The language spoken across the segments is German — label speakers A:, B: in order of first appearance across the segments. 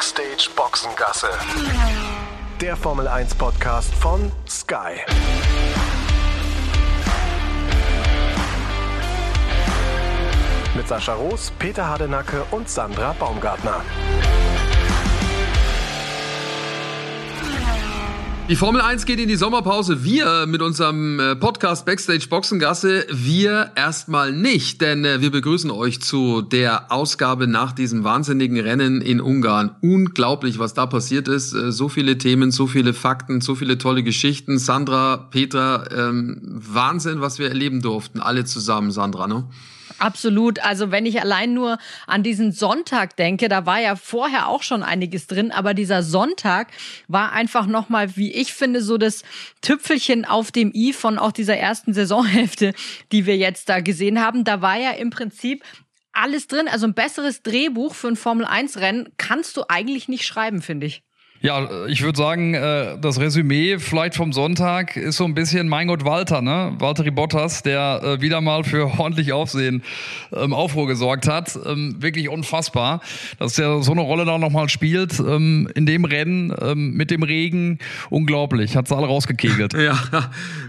A: Backstage Boxengasse. Der Formel 1 Podcast von Sky. Mit Sascha Roos, Peter Hardenacke und Sandra Baumgartner.
B: Die Formel 1 geht in die Sommerpause. Wir mit unserem äh, Podcast Backstage Boxengasse, wir erstmal nicht, denn äh, wir begrüßen euch zu der Ausgabe nach diesem wahnsinnigen Rennen in Ungarn. Unglaublich, was da passiert ist. Äh, so viele Themen, so viele Fakten, so viele tolle Geschichten. Sandra, Peter, ähm, Wahnsinn, was wir erleben durften. Alle zusammen, Sandra, ne?
C: Absolut. Also wenn ich allein nur an diesen Sonntag denke, da war ja vorher auch schon einiges drin, aber dieser Sonntag war einfach nochmal, wie ich finde, so das Tüpfelchen auf dem i von auch dieser ersten Saisonhälfte, die wir jetzt da gesehen haben. Da war ja im Prinzip alles drin. Also ein besseres Drehbuch für ein Formel 1 Rennen kannst du eigentlich nicht schreiben, finde ich.
D: Ja, ich würde sagen, äh, das Resümee vielleicht vom Sonntag ist so ein bisschen mein Gott Walter, ne? Walter Bottas, der äh, wieder mal für ordentlich Aufsehen ähm, Aufruhr gesorgt hat. Ähm, wirklich unfassbar, dass der so eine Rolle da nochmal spielt ähm, in dem Rennen ähm, mit dem Regen. Unglaublich, hat's alle rausgekegelt.
B: ja,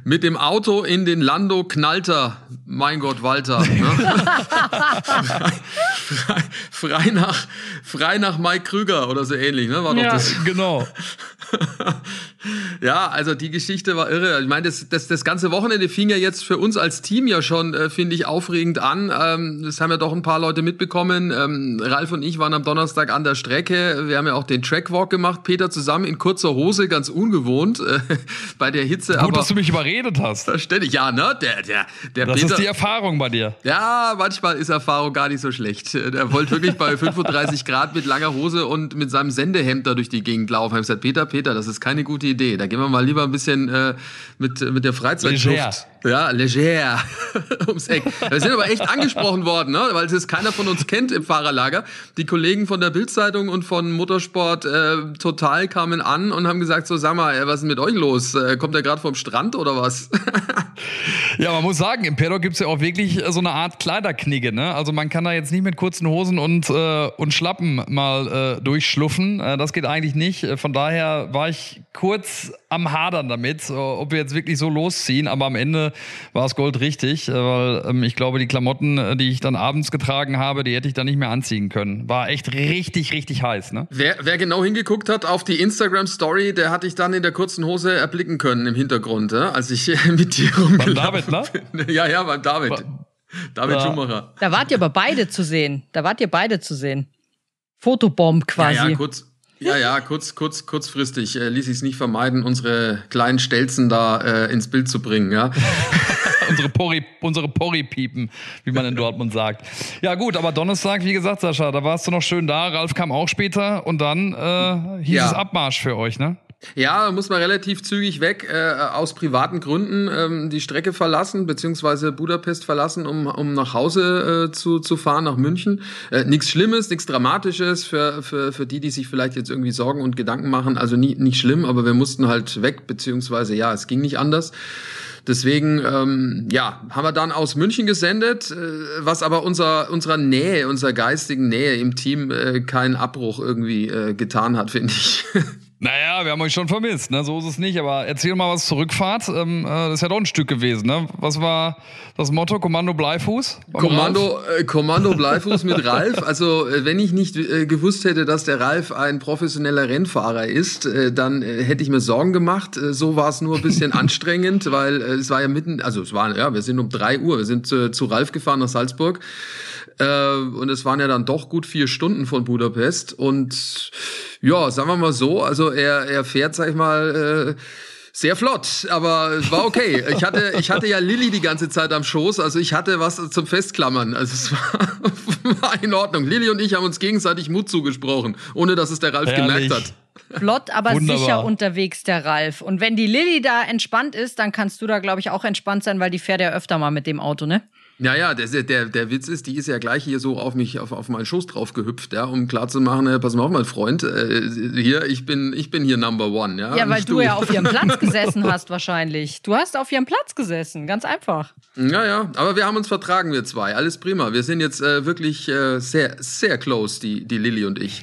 B: mit dem Auto in den Lando knallter, mein Gott Walter. Ne? frei, nach, frei nach Mike Krüger oder so ähnlich, ne? War doch
D: ja,
B: das.
D: Genau.
B: ja, also die Geschichte war irre. Ich meine, das, das, das ganze Wochenende fing ja jetzt für uns als Team ja schon, äh, finde ich, aufregend an. Ähm, das haben ja doch ein paar Leute mitbekommen. Ähm, Ralf und ich waren am Donnerstag an der Strecke. Wir haben ja auch den Trackwalk gemacht. Peter zusammen in kurzer Hose, ganz ungewohnt äh, bei der Hitze.
D: Gut,
B: aber
D: dass du mich überredet hast.
B: Verständlich, ja, ne? Der, der, der
D: das
B: Peter,
D: ist die Erfahrung bei dir.
B: Ja, manchmal ist Erfahrung gar nicht so schlecht. Der wollte wirklich bei 35 Grad mit langer Hose und mit seinem Sendehemd da durch die Gegend laufen. Ich habe gesagt, Peter, Peter, das ist keine gute Idee. Da gehen wir mal lieber ein bisschen äh, mit, mit der Freizeitluft. Ja, leger ums Eck. Wir sind aber echt angesprochen worden, ne? weil es keiner von uns kennt im Fahrerlager. Die Kollegen von der Bildzeitung und von Motorsport äh, Total kamen an und haben gesagt, so sag mal, was ist mit euch los? Äh, kommt der gerade vom Strand oder was?
D: ja, man muss sagen, im Paddock gibt's ja auch wirklich so eine Art Kleiderknigge. Ne? Also man kann da jetzt nicht mit kurzen Hosen und, äh, und Schlappen mal äh, durchschluffen. Äh, das geht eigentlich nicht. Von daher war ich kurz am Hadern damit, ob wir jetzt wirklich so losziehen. Aber am Ende war es Gold richtig, weil ähm, ich glaube, die Klamotten, die ich dann abends getragen habe, die hätte ich dann nicht mehr anziehen können. War echt richtig, richtig heiß. Ne?
B: Wer, wer genau hingeguckt hat auf die Instagram-Story, der hatte ich dann in der kurzen Hose erblicken können im Hintergrund, ja? als ich mit dir rumgelaufen
D: Beim David, ne?
B: bin. Ja, ja, beim David. Ba David ja. Schumacher.
C: Da wart ihr aber beide zu sehen. Da wart ihr beide zu sehen. Fotobomb quasi.
B: Ja, ja kurz, ja, ja, kurz, kurz, kurzfristig äh, ließ ich es nicht vermeiden, unsere kleinen Stelzen da äh, ins Bild zu bringen, ja.
D: unsere Porri, unsere Porri-Piepen, wie man in Dortmund sagt. Ja, gut, aber Donnerstag, wie gesagt, Sascha, da warst du noch schön da. Ralf kam auch später und dann äh, hieß ja. es Abmarsch für euch, ne?
B: Ja, muss man relativ zügig weg, äh, aus privaten Gründen ähm, die Strecke verlassen, beziehungsweise Budapest verlassen, um, um nach Hause äh, zu, zu fahren, nach München. Äh, nichts Schlimmes, nichts Dramatisches für, für, für die, die sich vielleicht jetzt irgendwie Sorgen und Gedanken machen. Also nie, nicht schlimm, aber wir mussten halt weg, beziehungsweise ja, es ging nicht anders. Deswegen, ähm, ja, haben wir dann aus München gesendet, äh, was aber unser, unserer Nähe, unserer geistigen Nähe im Team äh, keinen Abbruch irgendwie äh, getan hat, finde ich.
D: Naja, wir haben euch schon vermisst, ne? So ist es nicht. Aber erzähl mal was zur Rückfahrt. Ähm, äh, das ist ja doch ein Stück gewesen, ne? Was war das Motto? Kommando Bleifuß?
B: Kommando, äh, Kommando Bleifuß mit Ralf. Also, äh, wenn ich nicht äh, gewusst hätte, dass der Ralf ein professioneller Rennfahrer ist, äh, dann äh, hätte ich mir Sorgen gemacht. So war es nur ein bisschen anstrengend, weil es war ja mitten, also es war, ja, wir sind um drei Uhr, wir sind zu Ralf gefahren nach Salzburg. Und es waren ja dann doch gut vier Stunden von Budapest. Und ja, sagen wir mal so, also er, er fährt, sag ich mal, äh, sehr flott, aber es war okay. Ich hatte, ich hatte ja Lilly die ganze Zeit am Schoß, also ich hatte was zum Festklammern. Also es war, war in Ordnung. Lilly und ich haben uns gegenseitig Mut zugesprochen, ohne dass es der Ralf Herrlich. gemerkt hat.
C: Flott, aber Wunderbar. sicher unterwegs, der Ralf. Und wenn die Lilly da entspannt ist, dann kannst du da, glaube ich, auch entspannt sein, weil die fährt ja öfter mal mit dem Auto, ne?
B: Ja, ja, der, der, der Witz ist, die ist ja gleich hier so auf mich, auf, auf meinen Schoß drauf gehüpft, ja, um klarzumachen, äh, pass mal auf, mein Freund, äh, hier, ich bin, ich bin hier Number One, ja.
C: Ja, weil du, du ja auf ihrem Platz gesessen hast wahrscheinlich. Du hast auf ihrem Platz gesessen, ganz einfach.
B: Ja, ja, aber wir haben uns vertragen, wir zwei, alles prima. Wir sind jetzt äh, wirklich äh, sehr, sehr close, die, die Lilly und ich.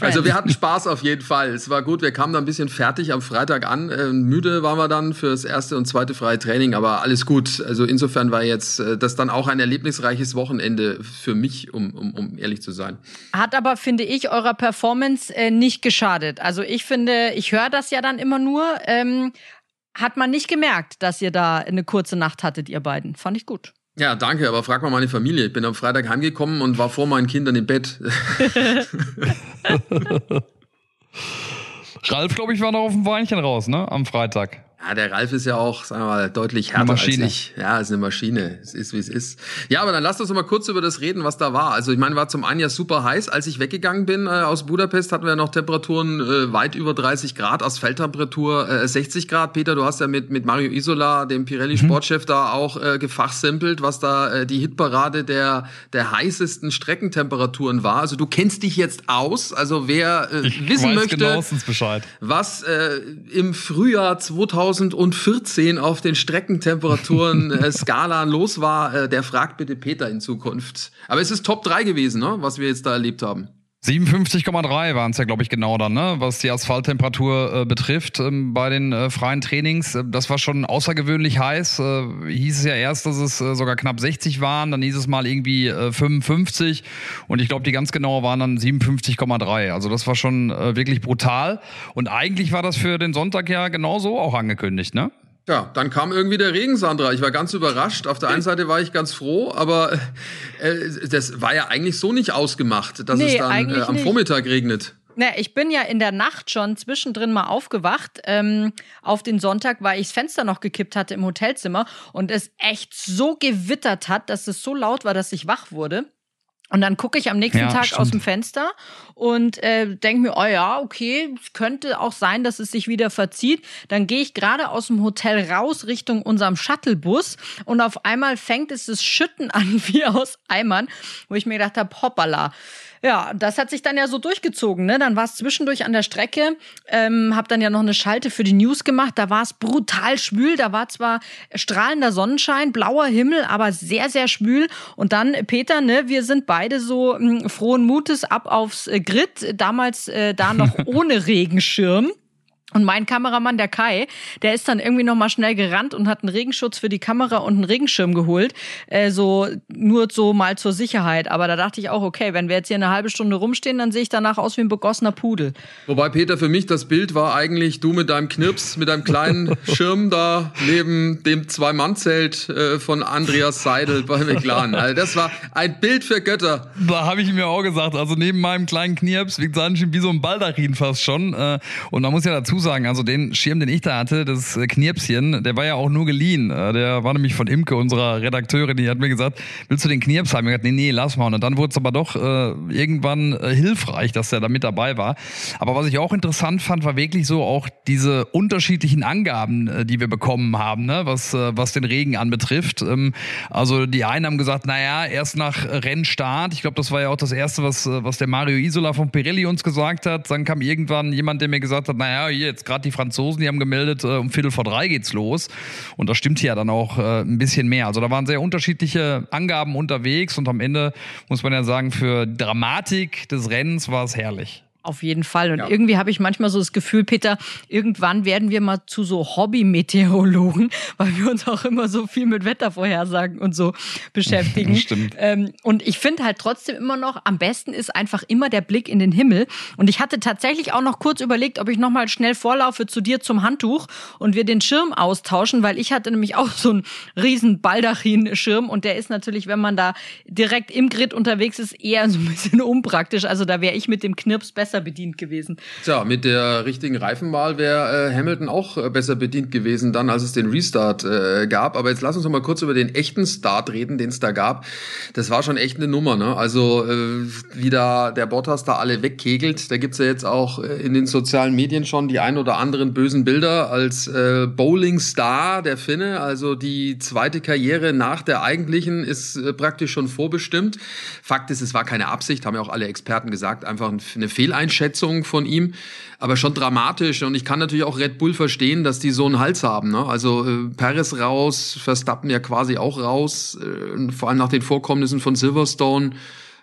B: Also wir hatten Spaß auf jeden Fall. Es war gut, wir kamen da ein bisschen fertig am Freitag an. Äh, müde waren wir dann fürs erste und zweite freie Training, aber alles gut. Also insofern war jetzt äh, das dann auch auch ein erlebnisreiches Wochenende für mich, um, um, um ehrlich zu sein.
C: Hat aber, finde ich, eurer Performance äh, nicht geschadet. Also ich finde, ich höre das ja dann immer nur. Ähm, hat man nicht gemerkt, dass ihr da eine kurze Nacht hattet, ihr beiden. Fand ich gut.
B: Ja, danke, aber frag mal meine Familie. Ich bin am Freitag heimgekommen und war vor meinen Kindern im Bett.
D: Ralf, glaube ich, war noch auf dem Weinchen raus, ne? Am Freitag.
B: Ja, der Ralf ist ja auch, sagen wir mal, deutlich härter als ich. Ja, ist eine Maschine. Es ist, wie es ist. Ja, aber dann lasst uns mal kurz über das reden, was da war. Also ich meine, war zum einen ja super heiß. Als ich weggegangen bin äh, aus Budapest, hatten wir ja noch Temperaturen äh, weit über 30 Grad, Asphalttemperatur äh, 60 Grad. Peter, du hast ja mit, mit Mario Isola, dem Pirelli-Sportchef, mhm. da auch äh, gefachsimpelt, was da äh, die Hitparade der, der heißesten Streckentemperaturen war. Also du kennst dich jetzt aus. Also wer äh, wissen möchte, was äh, im Frühjahr 2000 2014 auf den Streckentemperaturen äh, los war, äh, der fragt bitte Peter in Zukunft. Aber es ist Top 3 gewesen, ne, was wir jetzt da erlebt haben.
D: 57,3 waren es ja, glaube ich, genau dann, ne? was die Asphalttemperatur äh, betrifft ähm, bei den äh, freien Trainings. Äh, das war schon außergewöhnlich heiß. Äh, hieß es ja erst, dass es äh, sogar knapp 60 waren, dann hieß es mal irgendwie 55 äh, und ich glaube, die ganz genau waren dann 57,3. Also das war schon wirklich brutal. Und eigentlich war das für den Sonntag ja genauso auch angekündigt, ne?
B: Ja, dann kam irgendwie der Regen, Sandra. Ich war ganz überrascht. Auf der einen Seite war ich ganz froh, aber äh, das war ja eigentlich so nicht ausgemacht, dass nee, es dann äh, am nicht. Vormittag regnet.
C: Na, ich bin ja in der Nacht schon zwischendrin mal aufgewacht ähm, auf den Sonntag, weil ich das Fenster noch gekippt hatte im Hotelzimmer und es echt so gewittert hat, dass es so laut war, dass ich wach wurde. Und dann gucke ich am nächsten ja, Tag stimmt. aus dem Fenster und äh, denke mir, oh ja, okay, könnte auch sein, dass es sich wieder verzieht. Dann gehe ich gerade aus dem Hotel raus Richtung unserem Shuttlebus und auf einmal fängt es das Schütten an wie aus Eimern, wo ich mir gedacht habe, hoppala. Ja, das hat sich dann ja so durchgezogen. Ne? Dann war es zwischendurch an der Strecke, ähm, habe dann ja noch eine Schalte für die News gemacht. Da war es brutal schwül. Da war zwar strahlender Sonnenschein, blauer Himmel, aber sehr, sehr schwül. Und dann, Peter, ne, wir sind beide so mh, hm, frohen Mutes ab aufs äh, Grid. Damals äh, da noch ohne Regenschirm. Und mein Kameramann, der Kai, der ist dann irgendwie noch mal schnell gerannt und hat einen Regenschutz für die Kamera und einen Regenschirm geholt. Äh, so nur so mal zur Sicherheit. Aber da dachte ich auch, okay, wenn wir jetzt hier eine halbe Stunde rumstehen, dann sehe ich danach aus wie ein begossener Pudel.
B: Wobei, Peter, für mich das Bild war eigentlich du mit deinem Knirps, mit deinem kleinen Schirm da neben dem Zwei-Mann-Zelt äh, von Andreas Seidel bei McLaren. Also das war ein Bild für Götter.
D: Da habe ich mir auch gesagt, also neben meinem kleinen Knirps wiegt Sanchen wie so ein Baldachin fast schon. Äh, und man muss ja dazu sagen, also den Schirm, den ich da hatte, das äh, Knirpschen, der war ja auch nur geliehen. Äh, der war nämlich von Imke, unserer Redakteurin, die hat mir gesagt, willst du den Knirps haben? Ich gesagt, nee, nee, lass mal. Und dann wurde es aber doch äh, irgendwann äh, hilfreich, dass der da mit dabei war. Aber was ich auch interessant fand, war wirklich so auch diese unterschiedlichen Angaben, äh, die wir bekommen haben, ne? was, äh, was den Regen anbetrifft. Ähm, also die einen haben gesagt, naja, erst nach Rennstart. Ich glaube, das war ja auch das Erste, was, was der Mario Isola von Pirelli uns gesagt hat. Dann kam irgendwann jemand, der mir gesagt hat, naja, hier, jetzt gerade die Franzosen, die haben gemeldet, äh, um Viertel vor drei geht's los. Und das stimmt ja dann auch äh, ein bisschen mehr. Also da waren sehr unterschiedliche Angaben unterwegs und am Ende muss man ja sagen, für Dramatik des Rennens war es herrlich.
C: Auf jeden Fall. Und ja. irgendwie habe ich manchmal so das Gefühl, Peter, irgendwann werden wir mal zu so Hobby-Meteorologen, weil wir uns auch immer so viel mit Wettervorhersagen und so beschäftigen.
D: Stimmt.
C: Ähm, und ich finde halt trotzdem immer noch, am besten ist einfach immer der Blick in den Himmel. Und ich hatte tatsächlich auch noch kurz überlegt, ob ich nochmal schnell vorlaufe zu dir zum Handtuch und wir den Schirm austauschen, weil ich hatte nämlich auch so einen riesen Baldachin-Schirm und der ist natürlich, wenn man da direkt im Grid unterwegs ist, eher so ein bisschen unpraktisch. Also da wäre ich mit dem Knirps besser besser bedient gewesen.
B: Tja, mit der richtigen Reifenwahl wäre äh, Hamilton auch äh, besser bedient gewesen, dann als es den Restart äh, gab. Aber jetzt lass uns noch mal kurz über den echten Start reden, den es da gab. Das war schon echt eine Nummer, ne? Also äh, wie da der Bottas da alle wegkegelt. Da gibt's ja jetzt auch äh, in den sozialen Medien schon die ein oder anderen bösen Bilder als äh, Bowling-Star der Finne. Also die zweite Karriere nach der eigentlichen ist äh, praktisch schon vorbestimmt. Fakt ist, es war keine Absicht, haben ja auch alle Experten gesagt, einfach eine Fehleinschätzung von ihm, aber schon dramatisch. Und ich kann natürlich auch Red Bull verstehen, dass die so einen Hals haben. Ne? Also äh, Perez raus, Verstappen ja quasi auch raus, äh, vor allem nach den Vorkommnissen von Silverstone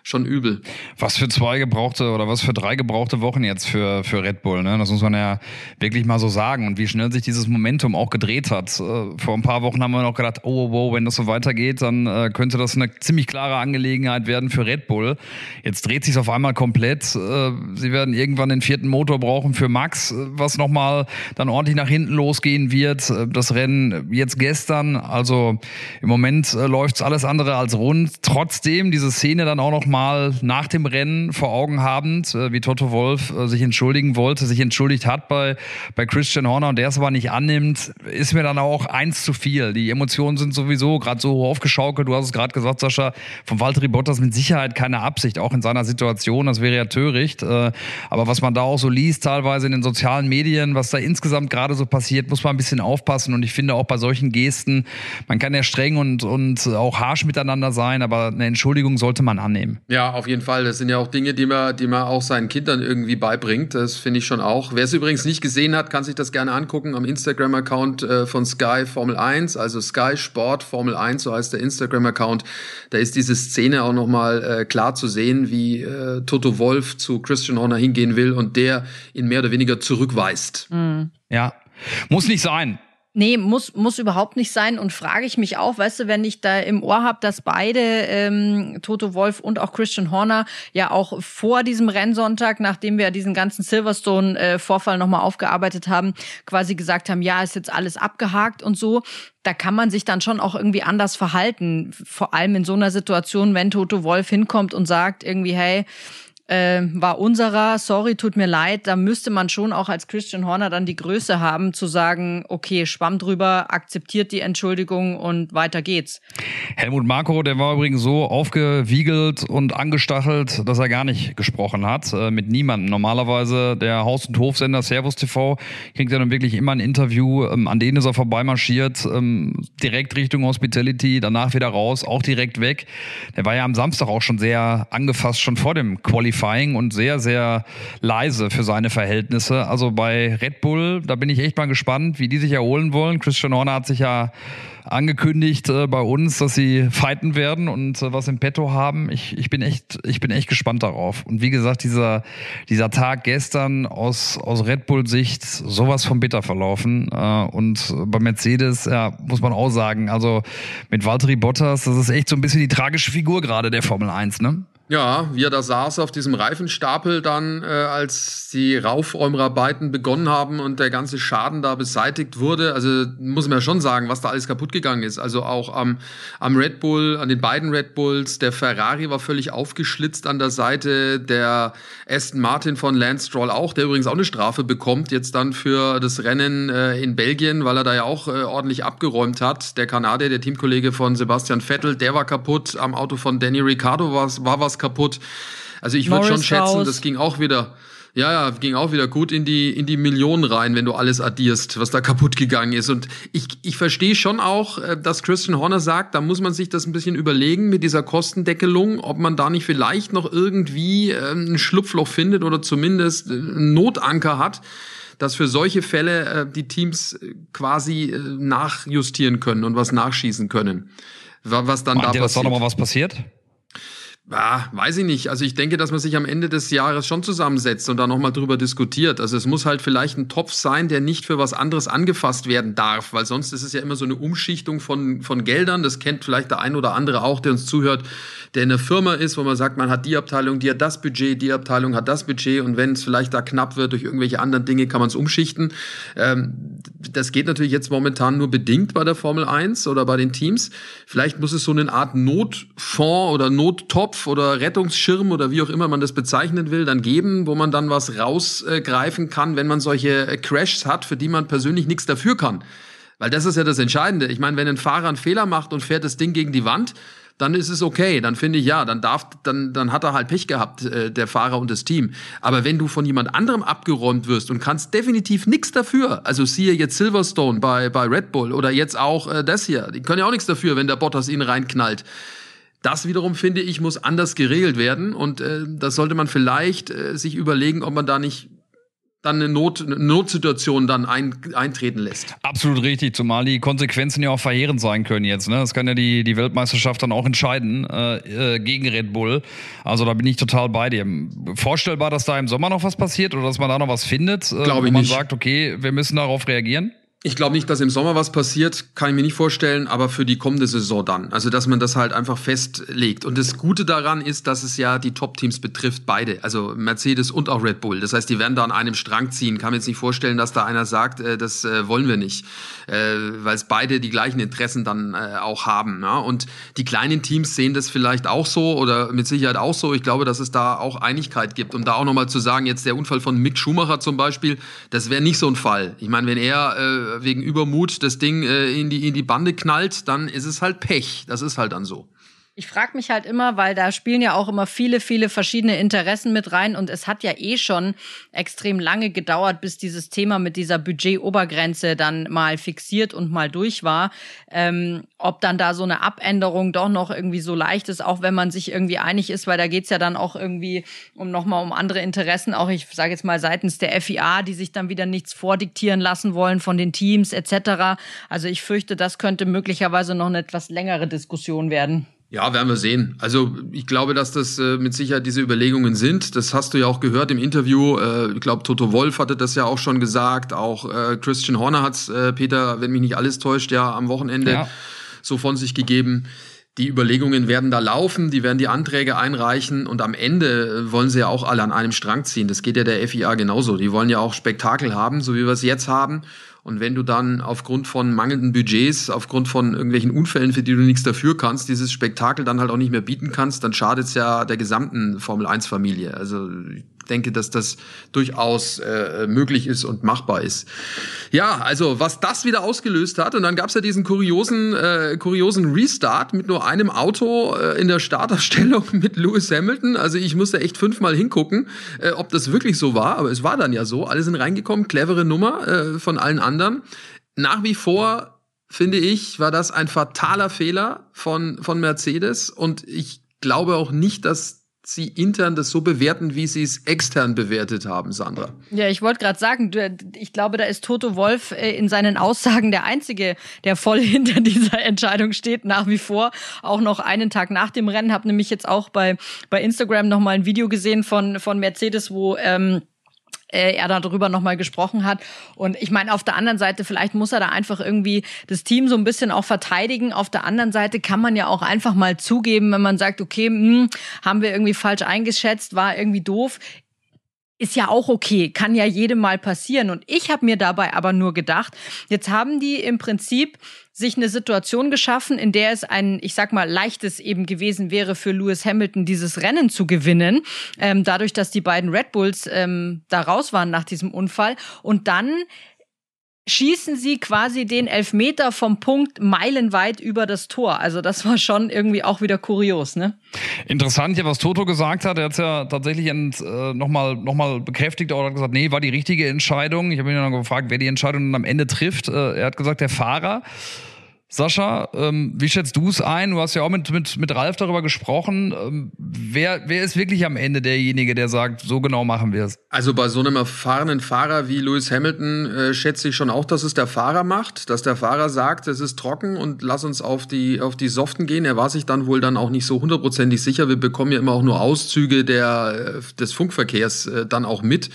B: schon übel.
D: Was für zwei gebrauchte oder was für drei gebrauchte Wochen jetzt für, für Red Bull, ne? Das muss man ja wirklich mal so sagen. Und wie schnell sich dieses Momentum auch gedreht hat. Äh, vor ein paar Wochen haben wir noch gedacht, oh, wow, wenn das so weitergeht, dann äh, könnte das eine ziemlich klare Angelegenheit werden für Red Bull. Jetzt dreht sich auf einmal komplett. Äh, sie werden irgendwann den vierten Motor brauchen für Max, was nochmal dann ordentlich nach hinten losgehen wird. Das Rennen jetzt gestern, also im Moment läuft's alles andere als rund. Trotzdem diese Szene dann auch noch mal mal nach dem Rennen vor Augen habend, äh, wie Toto Wolf äh, sich entschuldigen wollte, sich entschuldigt hat bei, bei Christian Horner und der es aber nicht annimmt, ist mir dann auch eins zu viel. Die Emotionen sind sowieso gerade so aufgeschaukelt. Du hast es gerade gesagt, Sascha, von Valtteri Bottas mit Sicherheit keine Absicht, auch in seiner Situation. Das wäre ja töricht. Äh, aber was man da auch so liest, teilweise in den sozialen Medien, was da insgesamt gerade so passiert, muss man ein bisschen aufpassen. Und ich finde auch bei solchen Gesten, man kann ja streng und, und auch harsch miteinander sein, aber eine Entschuldigung sollte man annehmen.
B: Ja, auf jeden Fall. Das sind ja auch Dinge, die man, die man auch seinen Kindern irgendwie beibringt. Das finde ich schon auch. Wer es übrigens nicht gesehen hat, kann sich das gerne angucken am Instagram-Account äh, von Sky Formel 1, also Sky Sport Formel 1, so heißt der Instagram-Account. Da ist diese Szene auch nochmal äh, klar zu sehen, wie äh, Toto Wolf zu Christian Horner hingehen will und der ihn mehr oder weniger zurückweist.
D: Mhm. Ja, muss nicht sein.
C: Nee, muss, muss überhaupt nicht sein. Und frage ich mich auch, weißt du, wenn ich da im Ohr habe, dass beide, ähm, Toto Wolf und auch Christian Horner, ja auch vor diesem Rennsonntag, nachdem wir diesen ganzen Silverstone-Vorfall äh, nochmal aufgearbeitet haben, quasi gesagt haben, ja, ist jetzt alles abgehakt und so. Da kann man sich dann schon auch irgendwie anders verhalten. Vor allem in so einer Situation, wenn Toto Wolf hinkommt und sagt irgendwie, hey, äh, war unserer, sorry, tut mir leid, da müsste man schon auch als Christian Horner dann die Größe haben, zu sagen, okay, schwamm drüber, akzeptiert die Entschuldigung und weiter geht's.
D: Helmut Marko, der war übrigens so aufgewiegelt und angestachelt, dass er gar nicht gesprochen hat, äh, mit niemandem. Normalerweise der Haus- und Hofsender Servus TV kriegt er dann wirklich immer ein Interview, ähm, an denen ist er vorbeimarschiert, ähm, direkt Richtung Hospitality, danach wieder raus, auch direkt weg. Der war ja am Samstag auch schon sehr angefasst, schon vor dem Qualifying Qualifying und sehr, sehr leise für seine Verhältnisse. Also bei Red Bull, da bin ich echt mal gespannt, wie die sich erholen wollen. Christian Horner hat sich ja angekündigt äh, bei uns, dass sie fighten werden und äh, was im Petto haben. Ich, ich bin echt, ich bin echt gespannt darauf. Und wie gesagt, dieser, dieser Tag gestern aus, aus Red Bull Sicht sowas von bitter verlaufen. Äh, und bei Mercedes, ja, muss man auch sagen, also mit Valtteri Bottas, das ist echt so ein bisschen die tragische Figur gerade der Formel 1, ne?
B: Ja, wie er da saß auf diesem Reifenstapel dann, äh, als die Raufräumerarbeiten begonnen haben und der ganze Schaden da beseitigt wurde. Also muss man ja schon sagen, was da alles kaputt gegangen ist. Also auch am, am Red Bull, an den beiden Red Bulls. Der Ferrari war völlig aufgeschlitzt an der Seite. Der Aston Martin von Lance Stroll auch, der übrigens auch eine Strafe bekommt jetzt dann für das Rennen äh, in Belgien, weil er da ja auch äh, ordentlich abgeräumt hat. Der Kanadier, der Teamkollege von Sebastian Vettel, der war kaputt. Am Auto von Danny Ricciardo war, war was kaputt. Also ich würde schon schätzen, raus. das ging auch wieder. Ja, ja, ging auch wieder gut in die, in die Millionen rein, wenn du alles addierst, was da kaputt gegangen ist. Und ich, ich verstehe schon auch, äh, dass Christian Horner sagt, da muss man sich das ein bisschen überlegen mit dieser Kostendeckelung, ob man da nicht vielleicht noch irgendwie ähm, ein Schlupfloch findet oder zumindest äh, einen Notanker hat, dass für solche Fälle äh, die Teams quasi nachjustieren können und was nachschießen können.
D: Was dann Meint da ihr, passiert. dass da nochmal was passiert?
B: Ja, weiß ich nicht. Also ich denke, dass man sich am Ende des Jahres schon zusammensetzt und da nochmal drüber diskutiert. Also es muss halt vielleicht ein Topf sein, der nicht für was anderes angefasst werden darf, weil sonst ist es ja immer so eine Umschichtung von, von Geldern. Das kennt vielleicht der ein oder andere auch, der uns zuhört, der in der Firma ist, wo man sagt, man hat die Abteilung, die hat das Budget, die Abteilung hat das Budget und wenn es vielleicht da knapp wird durch irgendwelche anderen Dinge, kann man es umschichten. Ähm, das geht natürlich jetzt momentan nur bedingt bei der Formel 1 oder bei den Teams. Vielleicht muss es so eine Art Notfonds oder Nottopf Rettungstopf oder Rettungsschirm oder wie auch immer man das bezeichnen will, dann geben, wo man dann was rausgreifen kann, wenn man solche äh, Crashs hat, für die man persönlich nichts dafür kann. Weil das ist ja das Entscheidende. Ich meine, wenn ein Fahrer einen Fehler macht und fährt das Ding gegen die Wand, dann ist es okay. Dann finde ich ja, dann darf, dann, dann hat er halt Pech gehabt, äh, der Fahrer und das Team. Aber wenn du von jemand anderem abgeräumt wirst und kannst definitiv nichts dafür, also siehe jetzt Silverstone bei, bei Red Bull oder jetzt auch äh, das hier, die können ja auch nichts dafür, wenn der Bottas ihn reinknallt. Das wiederum finde ich muss anders geregelt werden und äh, das sollte man vielleicht äh, sich überlegen, ob man da nicht dann eine, Not, eine Notsituation dann ein, eintreten lässt.
D: Absolut richtig, zumal die Konsequenzen ja auch verheerend sein können jetzt. Ne? Das kann ja die, die Weltmeisterschaft dann auch entscheiden äh, äh, gegen Red Bull. Also da bin ich total bei dir. Vorstellbar, dass da im Sommer noch was passiert oder dass man da noch was findet,
B: äh, Glaube
D: wo
B: ich
D: man
B: nicht.
D: sagt, okay, wir müssen darauf reagieren?
B: Ich glaube nicht, dass im Sommer was passiert, kann ich mir nicht vorstellen, aber für die kommende Saison dann. Also, dass man das halt einfach festlegt. Und das Gute daran ist, dass es ja die Top-Teams betrifft, beide. Also Mercedes und auch Red Bull. Das heißt, die werden da an einem Strang ziehen. Kann mir jetzt nicht vorstellen, dass da einer sagt, äh, das äh, wollen wir nicht. Äh, Weil es beide die gleichen Interessen dann äh, auch haben. Ja? Und die kleinen Teams sehen das vielleicht auch so oder mit Sicherheit auch so. Ich glaube, dass es da auch Einigkeit gibt. Um da auch nochmal zu sagen, jetzt der Unfall von Mick Schumacher zum Beispiel, das wäre nicht so ein Fall. Ich meine, wenn er äh, wegen Übermut das Ding äh, in, die, in die Bande knallt, dann ist es halt Pech. Das ist halt dann so.
C: Ich frage mich halt immer, weil da spielen ja auch immer viele, viele verschiedene Interessen mit rein und es hat ja eh schon extrem lange gedauert, bis dieses Thema mit dieser Budgetobergrenze dann mal fixiert und mal durch war. Ähm, ob dann da so eine Abänderung doch noch irgendwie so leicht ist, auch wenn man sich irgendwie einig ist, weil da geht's ja dann auch irgendwie um nochmal um andere Interessen, auch ich sage jetzt mal seitens der FIA, die sich dann wieder nichts vordiktieren lassen wollen von den Teams etc. Also ich fürchte, das könnte möglicherweise noch eine etwas längere Diskussion werden.
B: Ja, werden wir sehen. Also ich glaube, dass das äh, mit Sicherheit diese Überlegungen sind. Das hast du ja auch gehört im Interview. Äh, ich glaube, Toto Wolf hatte das ja auch schon gesagt. Auch äh, Christian Horner hat's, äh, Peter, wenn mich nicht alles täuscht, ja am Wochenende
D: Ja.
B: so von sich gegeben. Die Überlegungen werden da laufen, die werden die Anträge einreichen und am Ende äh, wollen sie ja auch alle an einem Strang ziehen. Das geht ja der FIA genauso. Die wollen ja auch Spektakel haben, so wie wir es jetzt haben. Und wenn du dann aufgrund von mangelnden Budgets, aufgrund von irgendwelchen Unfällen, für die du nichts dafür kannst, dieses Spektakel dann halt auch nicht mehr bieten kannst, dann schadet es ja der gesamten Formel-1-Familie. Also denke, dass das durchaus äh, möglich ist und machbar ist. Ja, also was das wieder ausgelöst hat, und dann gab's ja diesen kuriosen, äh, kuriosen Restart mit nur einem Auto äh, in der Starterstellung mit Lewis Hamilton. Also ich musste echt fünfmal hingucken, äh, ob das wirklich so war, aber es war dann ja so. Alle sind reingekommen, clevere Nummer äh, von allen anderen. Nach wie vor finde ich, war das ein fataler Fehler von, von Mercedes und ich glaube auch nicht, dass sie intern das so bewerten, wie sie es extern bewertet haben, Sandra.
C: Ja, ich wollte gerade sagen, ich glaube, da ist Toto Wolf äh, in seinen Aussagen der Einzige, der voll hinter dieser Entscheidung steht, nach wie vor. Auch noch einen Tag nach dem Rennen. Habe nämlich jetzt auch bei, bei Instagram noch mal ein Video gesehen von, von Mercedes, wo... Ähm, äh, er darüber nochmal gesprochen hat. Und ich meine, auf der anderen Seite, vielleicht muss er da einfach irgendwie das Team so ein bisschen auch verteidigen. Auf der anderen Seite kann man ja auch einfach mal zugeben, wenn man sagt, okay, hm, haben wir irgendwie falsch eingeschätzt, war irgendwie doof. Ist ja auch okay, kann ja jedem mal passieren. Und ich habe mir dabei aber nur gedacht, jetzt haben die im Prinzip sich eine Situation geschaffen, in der es ein, ich sag mal, leichtes eben gewesen wäre für Lewis Hamilton, dieses Rennen zu gewinnen, ähm, dadurch, dass die beiden Red Bulls ähm, da raus waren nach diesem Unfall. Und dann schießen sie quasi den Elfmeter vom Punkt meilenweit über das Tor. Also das war schon irgendwie auch wieder kurios, ne?
D: Interessant, ja, was Toto gesagt hat, er hat es ja tatsächlich äh, nochmal noch mal bekräftigt, oder hat gesagt, nee, war die richtige Entscheidung. Ich habe ihn dann gefragt, wer die Entscheidung dann am Ende trifft. Äh, er hat gesagt, der Fahrer. Sascha, ähm, wie schätzt du es ein? Du hast ja auch mit, mit, mit Ralf darüber gesprochen. Ähm, wer, wer ist wirklich am Ende derjenige, der sagt, so genau machen wir es?
B: Also bei so einem erfahrenen Fahrer wie Lewis Hamilton äh, schätze ich schon auch, dass es der Fahrer macht, dass der Fahrer sagt, es ist trocken und lass uns auf die, auf die Soften gehen. Er war sich dann wohl dann auch nicht so hundertprozentig sicher. Wir bekommen ja immer auch nur Auszüge der, äh, des Funkverkehrs äh, dann auch mit.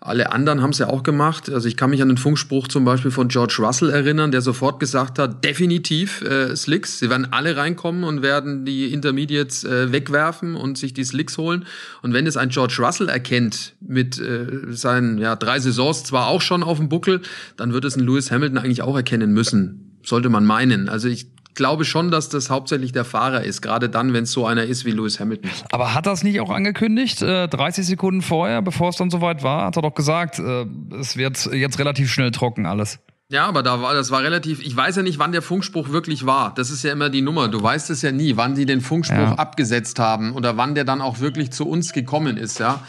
B: Alle anderen haben es ja auch gemacht. Also ich kann mich an den Funkspruch zum Beispiel von George Russell erinnern, der sofort gesagt hat, definitiv äh, Slicks. Sie werden alle reinkommen und werden die Intermediates äh, wegwerfen und sich die Slicks holen. Und wenn es ein George Russell erkennt mit äh, seinen ja, drei Saisons zwar auch schon auf dem Buckel, dann wird es ein Lewis Hamilton eigentlich auch erkennen müssen. Sollte man meinen. Also ich glaube schon, dass das hauptsächlich der Fahrer ist, gerade dann, wenn es so einer ist wie Lewis Hamilton.
D: Aber hat das nicht auch angekündigt, äh, 30 Sekunden vorher, bevor es dann soweit war, hat er doch gesagt, äh, es wird jetzt relativ schnell trocken alles.
B: Ja, aber da war, das war relativ, ich weiß ja nicht, wann der Funkspruch wirklich war. Das ist ja immer die Nummer. Du weißt es ja nie, wann die den Funkspruch ja. abgesetzt haben oder wann der dann auch wirklich zu uns gekommen ist, ja.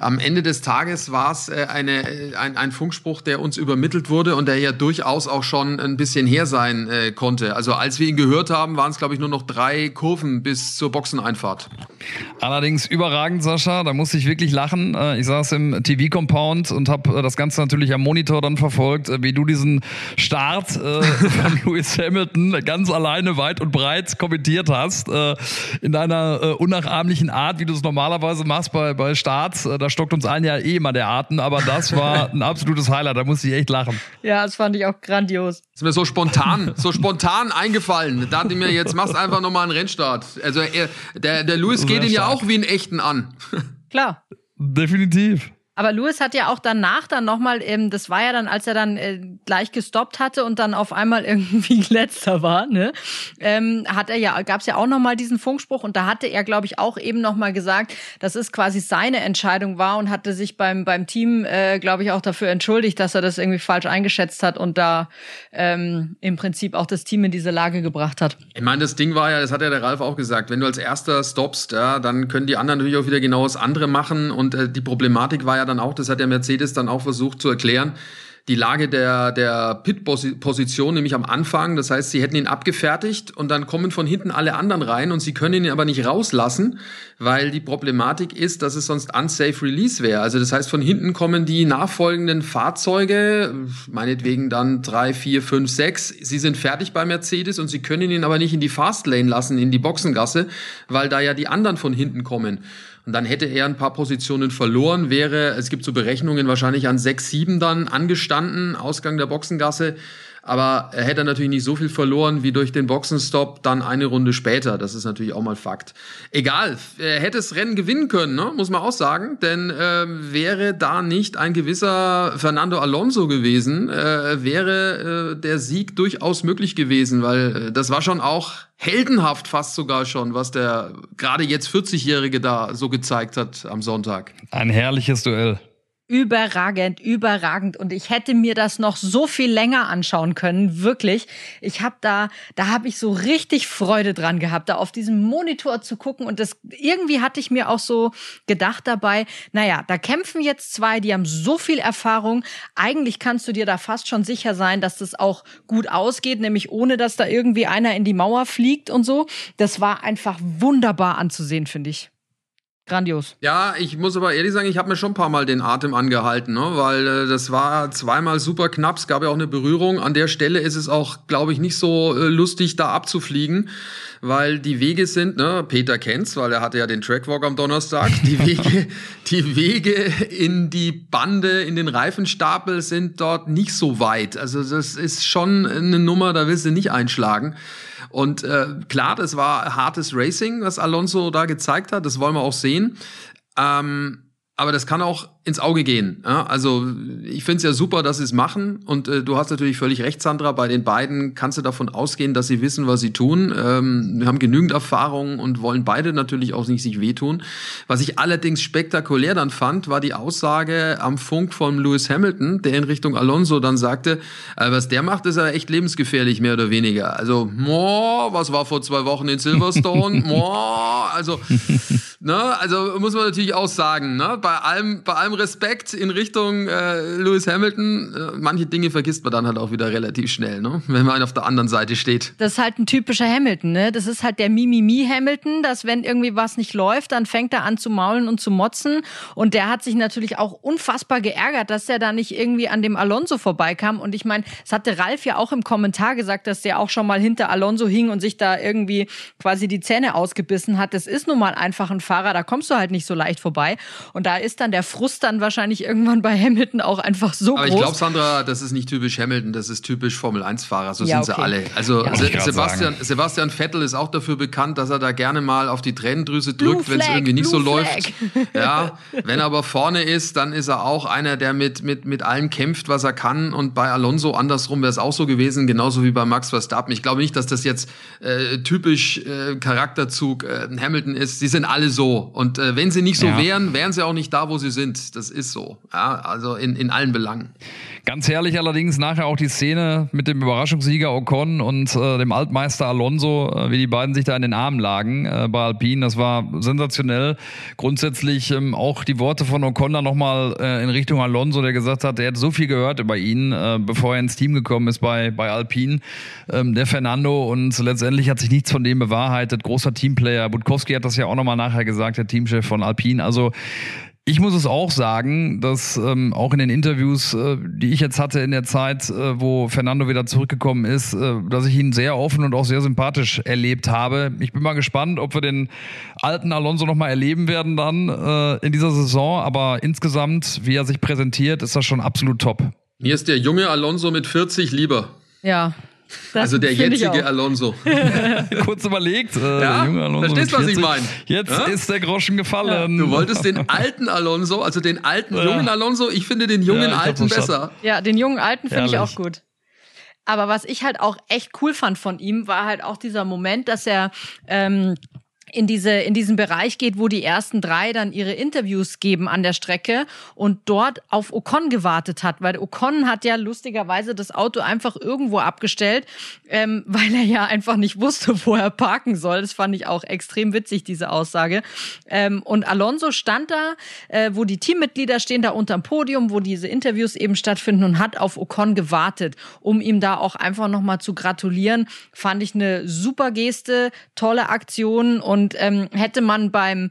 B: Am Ende des Tages war es äh, eine, äh, ein, ein Funkspruch, der uns übermittelt wurde und der ja durchaus auch schon ein bisschen her sein äh, konnte. Also als wir ihn gehört haben, waren es, glaube ich, nur noch drei Kurven bis zur Boxeneinfahrt.
D: Allerdings überragend, Sascha. Da musste ich wirklich lachen. Äh, ich saß im TV-Compound und habe das Ganze natürlich am Monitor dann verfolgt, wie du diesen Start äh, von Lewis Hamilton ganz alleine weit und breit kommentiert hast. Äh, in deiner äh, unnachahmlichen Art, wie du es normalerweise machst bei, bei Starts. da stockt uns allen ja eh immer der Atem, aber das war ein absolutes Highlight, da musste ich echt lachen.
C: Ja, das fand ich auch grandios.
B: Ist mir so spontan, so spontan eingefallen. Da dachte ich mir, jetzt machst einfach nochmal einen Rennstart. Also er, der, der Louis geht ihn ja auch wie einen echten an.
C: Klar.
D: Definitiv.
C: Aber Lewis hat ja auch danach dann nochmal, ähm, das war ja dann, als er dann äh, gleich gestoppt hatte und dann auf einmal irgendwie letzter war, ne, ähm, hat er ja, gab es ja auch nochmal diesen Funkspruch und da hatte er, glaube ich, auch eben nochmal gesagt, dass es quasi seine Entscheidung war und hatte sich beim, beim Team, äh, glaube ich, auch dafür entschuldigt, dass er das irgendwie falsch eingeschätzt hat und da ähm, im Prinzip auch das Team in diese Lage gebracht hat.
B: Ich meine, das Ding war ja, das hat ja der Ralf auch gesagt, wenn du als erster stoppst, ja, dann können die anderen natürlich auch wieder genau das andere machen und äh, die Problematik war ja dann auch, das hat der Mercedes dann auch versucht zu erklären, die Lage der, der Pit-Position, nämlich am Anfang. Das heißt, sie hätten ihn abgefertigt und dann kommen von hinten alle anderen rein und sie können ihn aber nicht rauslassen, weil die Problematik ist, dass es sonst unsafe Release wäre. Also das heißt, von hinten kommen die nachfolgenden Fahrzeuge, meinetwegen dann drei, vier, fünf, sechs. Sie sind fertig bei Mercedes und sie können ihn aber nicht in die Fastlane lassen, in die Boxengasse, weil da ja die anderen von hinten kommen. Und dann hätte er ein paar Positionen verloren, wäre, es gibt so Berechnungen, wahrscheinlich an 6, 7 dann angestanden, Ausgang der Boxengasse. Aber er hätte natürlich nicht so viel verloren wie durch den Boxenstopp dann eine Runde später. Das ist natürlich auch mal Fakt. Egal, er hätte das Rennen gewinnen können, ne? muss man auch sagen. Denn äh, wäre da nicht ein gewisser Fernando Alonso gewesen, äh, wäre äh, der Sieg durchaus möglich gewesen, weil äh, das war schon auch heldenhaft fast sogar schon, was der gerade jetzt 40-Jährige da so gezeigt hat am Sonntag.
D: Ein herrliches Duell
C: überragend, überragend. Und ich hätte mir das noch so viel länger anschauen können, wirklich. Ich habe da, da habe ich so richtig Freude dran gehabt, da auf diesem Monitor zu gucken. Und das irgendwie hatte ich mir auch so gedacht dabei, naja, da kämpfen jetzt zwei, die haben so viel Erfahrung. Eigentlich kannst du dir da fast schon sicher sein, dass das auch gut ausgeht, nämlich ohne, dass da irgendwie einer in die Mauer fliegt und so. Das war einfach wunderbar anzusehen, finde ich. Grandios.
B: Ja, ich muss aber ehrlich sagen, ich habe mir schon ein paar Mal den Atem angehalten, ne? weil äh, das war zweimal super knapp. Es gab ja auch eine Berührung. An der Stelle ist es auch, glaube ich, nicht so äh, lustig, da abzufliegen, weil die Wege sind, ne, Peter kennt's, weil er hatte ja den Trackwalk am Donnerstag. Die Wege, die Wege in die Bande, in den Reifenstapel sind dort nicht so weit. Also das ist schon eine Nummer, da willst du nicht einschlagen. Und äh, klar, das war hartes Racing, was Alonso da gezeigt hat. Das wollen wir auch sehen. Ähm, aber das kann auch ins Auge gehen. Ja? Also ich finde es ja super, dass sie es machen. Und äh, du hast natürlich völlig recht, Sandra. Bei den beiden kannst du davon ausgehen, dass sie wissen, was sie tun. Ähm, wir haben genügend Erfahrung und wollen beide natürlich auch nicht sich wehtun. Was ich allerdings spektakulär dann fand, war die Aussage am Funk von Lewis Hamilton, der in Richtung Alonso dann sagte, äh, was der macht, ist ja echt lebensgefährlich, mehr oder weniger. Also, moh, was war vor zwei Wochen in Silverstone? moh, also, ne, also muss man natürlich auch sagen, ne, bei allem, bei allem Respekt in Richtung äh, Lewis Hamilton, äh, manche Dinge vergisst man dann halt auch wieder relativ schnell, ne? wenn man auf der anderen Seite steht.
C: Das ist halt ein typischer Hamilton, ne? Das ist halt der Mimimi Hamilton, dass wenn irgendwie was nicht läuft, dann fängt er an zu maulen und zu motzen. Und der hat sich natürlich auch unfassbar geärgert, dass er da nicht irgendwie an dem Alonso vorbeikam. Und ich meine, es hatte Ralf ja auch im Kommentar gesagt, dass der auch schon mal hinter Alonso hing und sich da irgendwie quasi die Zähne ausgebissen hat. Das ist nun mal einfach ein Fahrer, da kommst du halt nicht so leicht vorbei. Und da ist dann der Frust dann wahrscheinlich irgendwann bei Hamilton auch einfach so
B: Aber
C: groß.
B: ich glaube, Sandra, das ist nicht typisch Hamilton, das ist typisch Formel-1-Fahrer. So
C: Ja,
B: sind
C: okay.
B: sie alle. Also
C: Ja.
B: Se Sebastian,
D: sagen.
B: Sebastian Vettel ist auch dafür bekannt, dass er da gerne mal auf die Tränendrüse drückt, wenn es irgendwie nicht so
C: Blue
B: läuft.
C: Flag.
B: Ja, wenn er aber vorne ist, dann ist er auch einer, der mit, mit, mit allem kämpft, was er kann. Und bei Alonso andersrum wäre es auch so gewesen, genauso wie bei Max Verstappen. Ich glaube nicht, dass das jetzt äh, typisch äh, Charakterzug äh, Hamilton ist. Sie sind alle so. Und äh, wenn sie nicht so
D: Ja.
B: wären, wären sie auch nicht da, wo sie sind. Das ist so. Ja, also in, in allen Belangen.
D: Ganz herrlich allerdings nachher auch die Szene mit dem Überraschungssieger Ocon und äh, dem Altmeister Alonso, äh, wie die beiden sich da in den Armen lagen äh, bei Alpine. Das war sensationell. Grundsätzlich ähm, auch die Worte von Ocon dann nochmal äh, in Richtung Alonso, der gesagt hat, er hat so viel gehört über ihn, äh, bevor er ins Team gekommen ist bei, bei Alpine, ähm, der Fernando. Und letztendlich hat sich nichts von dem bewahrheitet. Großer Teamplayer. Budkowski hat das ja auch nochmal nachher gesagt, der Teamchef von Alpine. Also ich muss es auch sagen, dass ähm, auch in den Interviews, äh, die ich jetzt hatte in der Zeit, äh, wo Fernando wieder zurückgekommen ist, äh, dass ich ihn sehr offen und auch sehr sympathisch erlebt habe. Ich bin mal gespannt, ob wir den alten Alonso noch mal erleben werden dann äh, in dieser Saison. Aber insgesamt, wie er sich präsentiert, ist das schon absolut top.
B: Mir ist der junge Alonso mit 40 lieber.
C: ja. Das
B: Also der jetzige. Alonso.
D: Kurz überlegt, äh,
B: Ja,
D: der junge Alonso
B: verstehst,
D: mit
B: was ich
D: 40.
B: mein?
D: Jetzt
B: Ja?
D: ist der Groschen gefallen.
B: Du wolltest den alten Alonso, also den alten
D: Ja.
B: jungen Alonso. Ich finde den jungen
D: Ja,
B: alten besser.
C: Ja, den jungen Alten finde ich auch gut. Aber was ich halt auch echt cool fand von ihm, war halt auch dieser Moment, dass er ähm, in, diese, in diesen Bereich geht, wo die ersten drei dann ihre Interviews geben an der Strecke und dort auf Ocon gewartet hat, weil Ocon hat ja lustigerweise das Auto einfach irgendwo abgestellt, ähm, weil er ja einfach nicht wusste, wo er parken soll. Das fand ich auch extrem witzig, diese Aussage. Ähm, und Alonso stand da, äh, wo die Teammitglieder stehen, da unterm Podium, wo diese Interviews eben stattfinden und hat auf Ocon gewartet, um ihm da auch einfach nochmal zu gratulieren. Fand ich eine super Geste, tolle Aktion und ähm, hätte man beim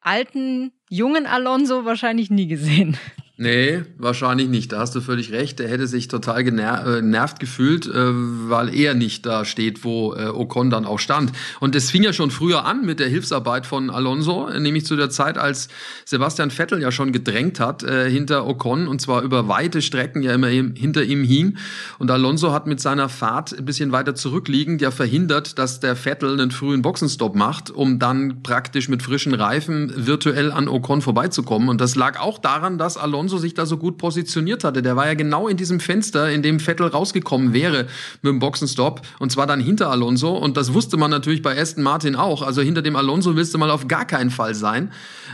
C: alten, jungen Alonso wahrscheinlich nie gesehen.
B: Nee, wahrscheinlich nicht. Da hast du völlig recht. Er hätte sich total äh, genervt gefühlt, äh, weil er nicht da steht, wo äh, Ocon dann auch stand. Und es fing ja schon früher an mit der Hilfsarbeit von Alonso, nämlich zu der Zeit, als Sebastian Vettel ja schon gedrängt hat hinter Ocon und zwar über weite Strecken ja immer hinter ihm hing. Und Alonso hat mit seiner Fahrt ein bisschen weiter zurückliegend ja verhindert, dass der Vettel einen frühen Boxenstopp macht, um dann praktisch mit frischen Reifen virtuell an Ocon vorbeizukommen. Und das lag auch daran, dass Alonso sich da so gut positioniert hatte. Der war ja genau in diesem Fenster, in dem Vettel rausgekommen wäre mit dem Boxenstopp. Und zwar dann hinter Alonso. Und das wusste man natürlich bei Aston Martin auch. Also hinter dem Alonso willst du mal auf gar keinen Fall sein.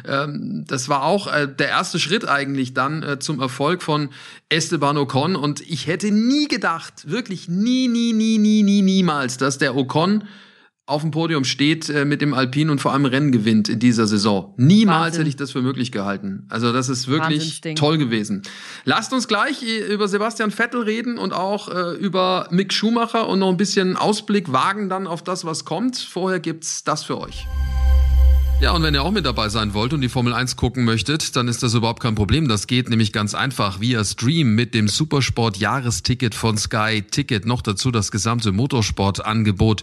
B: Ähm, das war auch äh, der erste Schritt eigentlich dann äh, zum Erfolg von Esteban Ocon. Und ich hätte nie gedacht, wirklich nie, nie, nie, nie, nie, niemals, dass der Ocon auf dem Podium steht äh, mit dem Alpin und vor allem Rennen gewinnt in dieser Saison. Niemals
C: Wahnsinn.
B: hätte ich das für möglich gehalten. Also das ist wirklich toll gewesen. Lasst uns gleich äh, über Sebastian Vettel reden und auch äh, über Mick Schumacher und noch ein bisschen Ausblick wagen dann auf das, was kommt. Vorher gibt's das für euch. Ja, und wenn ihr auch mit dabei sein wollt und die Formel 1 gucken möchtet, dann ist das überhaupt kein Problem. Das geht nämlich ganz einfach via Stream mit dem Supersport Jahresticket von Sky Ticket. Noch dazu das gesamte Motorsportangebot.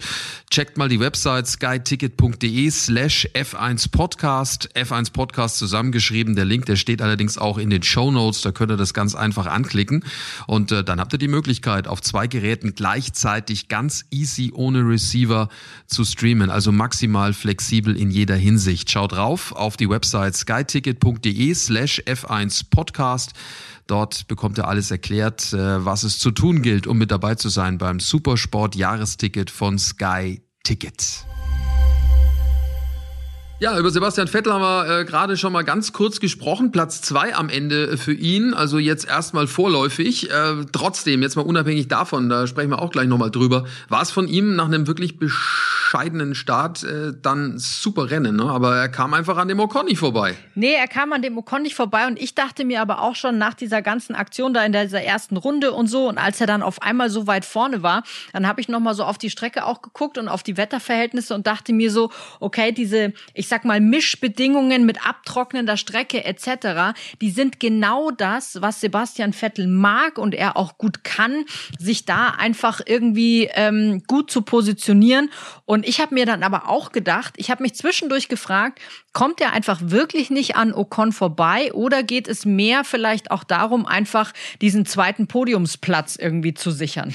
B: Checkt mal die Website skyticket.de slash F1 Podcast. F1 Podcast zusammengeschrieben. Der Link, der steht allerdings auch in den Show Notes. Da könnt ihr das ganz einfach anklicken. Und äh, dann habt ihr die Möglichkeit, auf zwei Geräten gleichzeitig ganz easy ohne Receiver zu streamen. Also maximal flexibel in jeder Hinsicht. Schaut drauf auf die Website skyticket.de slash F1 Podcast. Dort bekommt ihr alles erklärt, äh, was es zu tun gilt, um mit dabei zu sein beim Supersport Jahresticket von Sky Ticket. Ja, über Sebastian Vettel haben wir äh, gerade schon mal ganz kurz gesprochen. Platz zwei am Ende für ihn, also jetzt erstmal vorläufig. Äh, trotzdem, jetzt mal unabhängig davon, da sprechen wir auch gleich nochmal drüber, war es von ihm nach einem wirklich bescheidenen Start äh, dann super Rennen, ne? aber er kam einfach an dem Ocon nicht vorbei.
C: Nee, er kam an dem Ocon nicht vorbei und ich dachte mir aber auch schon nach dieser ganzen Aktion da in dieser ersten Runde und so und als er dann auf einmal so weit vorne war, dann habe ich noch mal so auf die Strecke auch geguckt und auf die Wetterverhältnisse und dachte mir so, okay, diese, ich sag mal Mischbedingungen mit abtrocknender Strecke etc., die sind genau das, was Sebastian Vettel mag und er auch gut kann, sich da einfach irgendwie ähm, gut zu positionieren und ich habe mir dann aber auch gedacht, ich habe mich zwischendurch gefragt, kommt er einfach wirklich nicht an Ocon vorbei oder geht es mehr vielleicht auch darum, einfach diesen zweiten Podiumsplatz irgendwie zu sichern?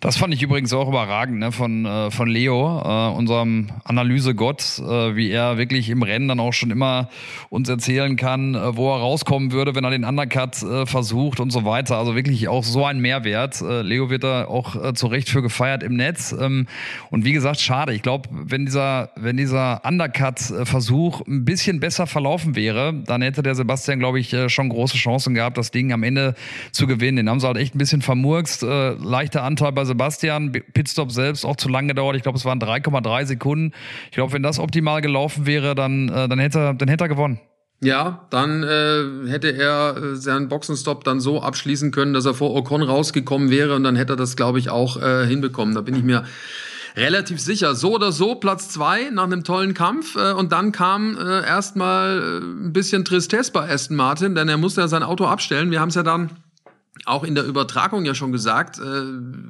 D: Das fand ich übrigens auch überragend ne, von, äh, von Leo, äh, unserem Analysegott, äh, wie er wirklich im Rennen dann auch schon immer uns erzählen kann, äh, wo er rauskommen würde, wenn er den Undercut äh, versucht und so weiter. Also wirklich auch so ein Mehrwert. Äh, Leo wird da auch äh, zu Recht für gefeiert im Netz. Ähm, und wie gesagt, schade. Ich glaube, wenn dieser, wenn dieser Undercut-Versuch ein bisschen besser verlaufen wäre, dann hätte der Sebastian, glaube ich, äh, schon große Chancen gehabt, das Ding am Ende zu gewinnen. Den haben sie halt echt ein bisschen vermurkst. Äh, leichter Anteil bei Sebastian. Pitstop selbst auch zu lang gedauert. Ich glaube, es waren 3,3 Sekunden. Ich glaube, wenn das optimal gelaufen wäre, dann, äh, dann, hätte, er, dann hätte er gewonnen.
B: Ja, dann äh, hätte er äh, seinen Boxenstopp dann so abschließen können, dass er vor Ocon rausgekommen wäre und dann hätte er das, glaube ich, auch äh, hinbekommen. Da bin ich mir relativ sicher. So oder so Platz zwei nach einem tollen Kampf äh, und dann kam äh, erstmal äh, ein bisschen Tristesse bei Aston Martin, denn er musste ja sein Auto abstellen. Wir haben es ja dann auch in der Übertragung ja schon gesagt, äh,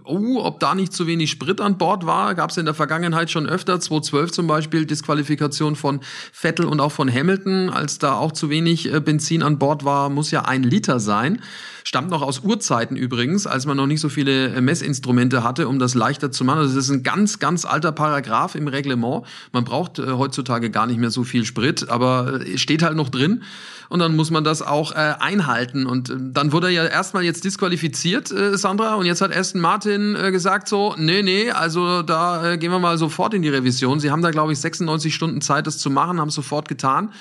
B: oh, ob da nicht zu wenig Sprit an Bord war, gab es in der Vergangenheit schon öfter, 2012 zum Beispiel, Disqualifikation von Vettel und auch von Hamilton, als da auch zu wenig äh, Benzin an Bord war, muss ja ein Liter sein. Stammt noch aus Urzeiten übrigens, als man noch nicht so viele äh, Messinstrumente hatte, um das leichter zu machen. Also das ist ein ganz, ganz alter Paragraph im Reglement. Man braucht äh, heutzutage gar nicht mehr so viel Sprit, aber äh, steht halt noch drin und dann muss man das auch äh, einhalten. Und äh, dann wurde ja erstmal jetzt disqualifiziert, äh, Sandra, und jetzt hat Aston Martin äh, gesagt so, nee, nee, also da äh, gehen wir mal sofort in die Revision. Sie haben da, glaube ich, 96 Stunden Zeit, das zu machen, haben sofort getan.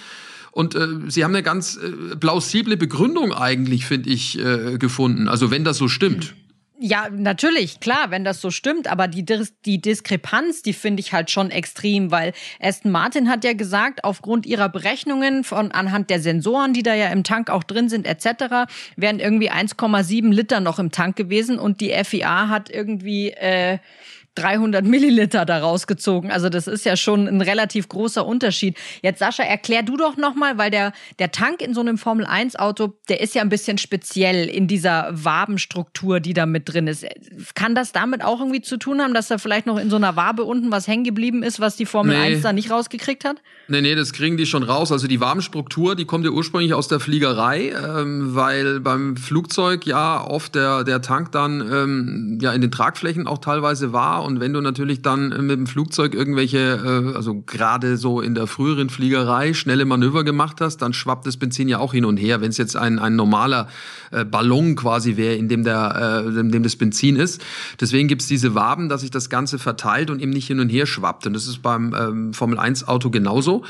B: Und äh, sie haben eine ganz äh, plausible Begründung eigentlich, finde ich, äh, gefunden. Also wenn das so stimmt.
C: Ja, natürlich, klar, wenn das so stimmt, aber die, die Diskrepanz, die finde ich halt schon extrem, weil Aston Martin hat ja gesagt, aufgrund ihrer Berechnungen von anhand der Sensoren, die da ja im Tank auch drin sind, etc., wären irgendwie 1,7 Liter noch im Tank gewesen und die FIA hat irgendwie äh, 300 Milliliter da rausgezogen. Also das ist ja schon ein relativ großer Unterschied. Jetzt Sascha, erklär du doch nochmal, weil der, der Tank in so einem Formel 1 Auto, der ist ja ein bisschen speziell in dieser Wabenstruktur, die da mit drin ist. Kann das damit auch irgendwie zu tun haben, dass da vielleicht noch in so einer Wabe unten was hängen geblieben ist, was die Formel nee. 1 da nicht rausgekriegt hat?
B: Nee, nee, das kriegen die schon raus. Also die Wabenstruktur, die kommt ja ursprünglich aus der Fliegerei, ähm, weil beim Flugzeug ja oft der, der Tank dann ähm, ja in den Tragflächen auch teilweise war und wenn du natürlich dann mit dem Flugzeug irgendwelche, äh, also gerade so in der früheren Fliegerei, schnelle Manöver gemacht hast, dann schwappt das Benzin ja auch hin und her. Wenn es jetzt ein, ein normaler äh, Ballon quasi wäre, in dem, äh, in dem das Benzin ist. Deswegen gibt's diese Waben, dass sich das Ganze verteilt und eben nicht hin und her schwappt. Und das ist beim ähm, Formel-1-Auto genauso.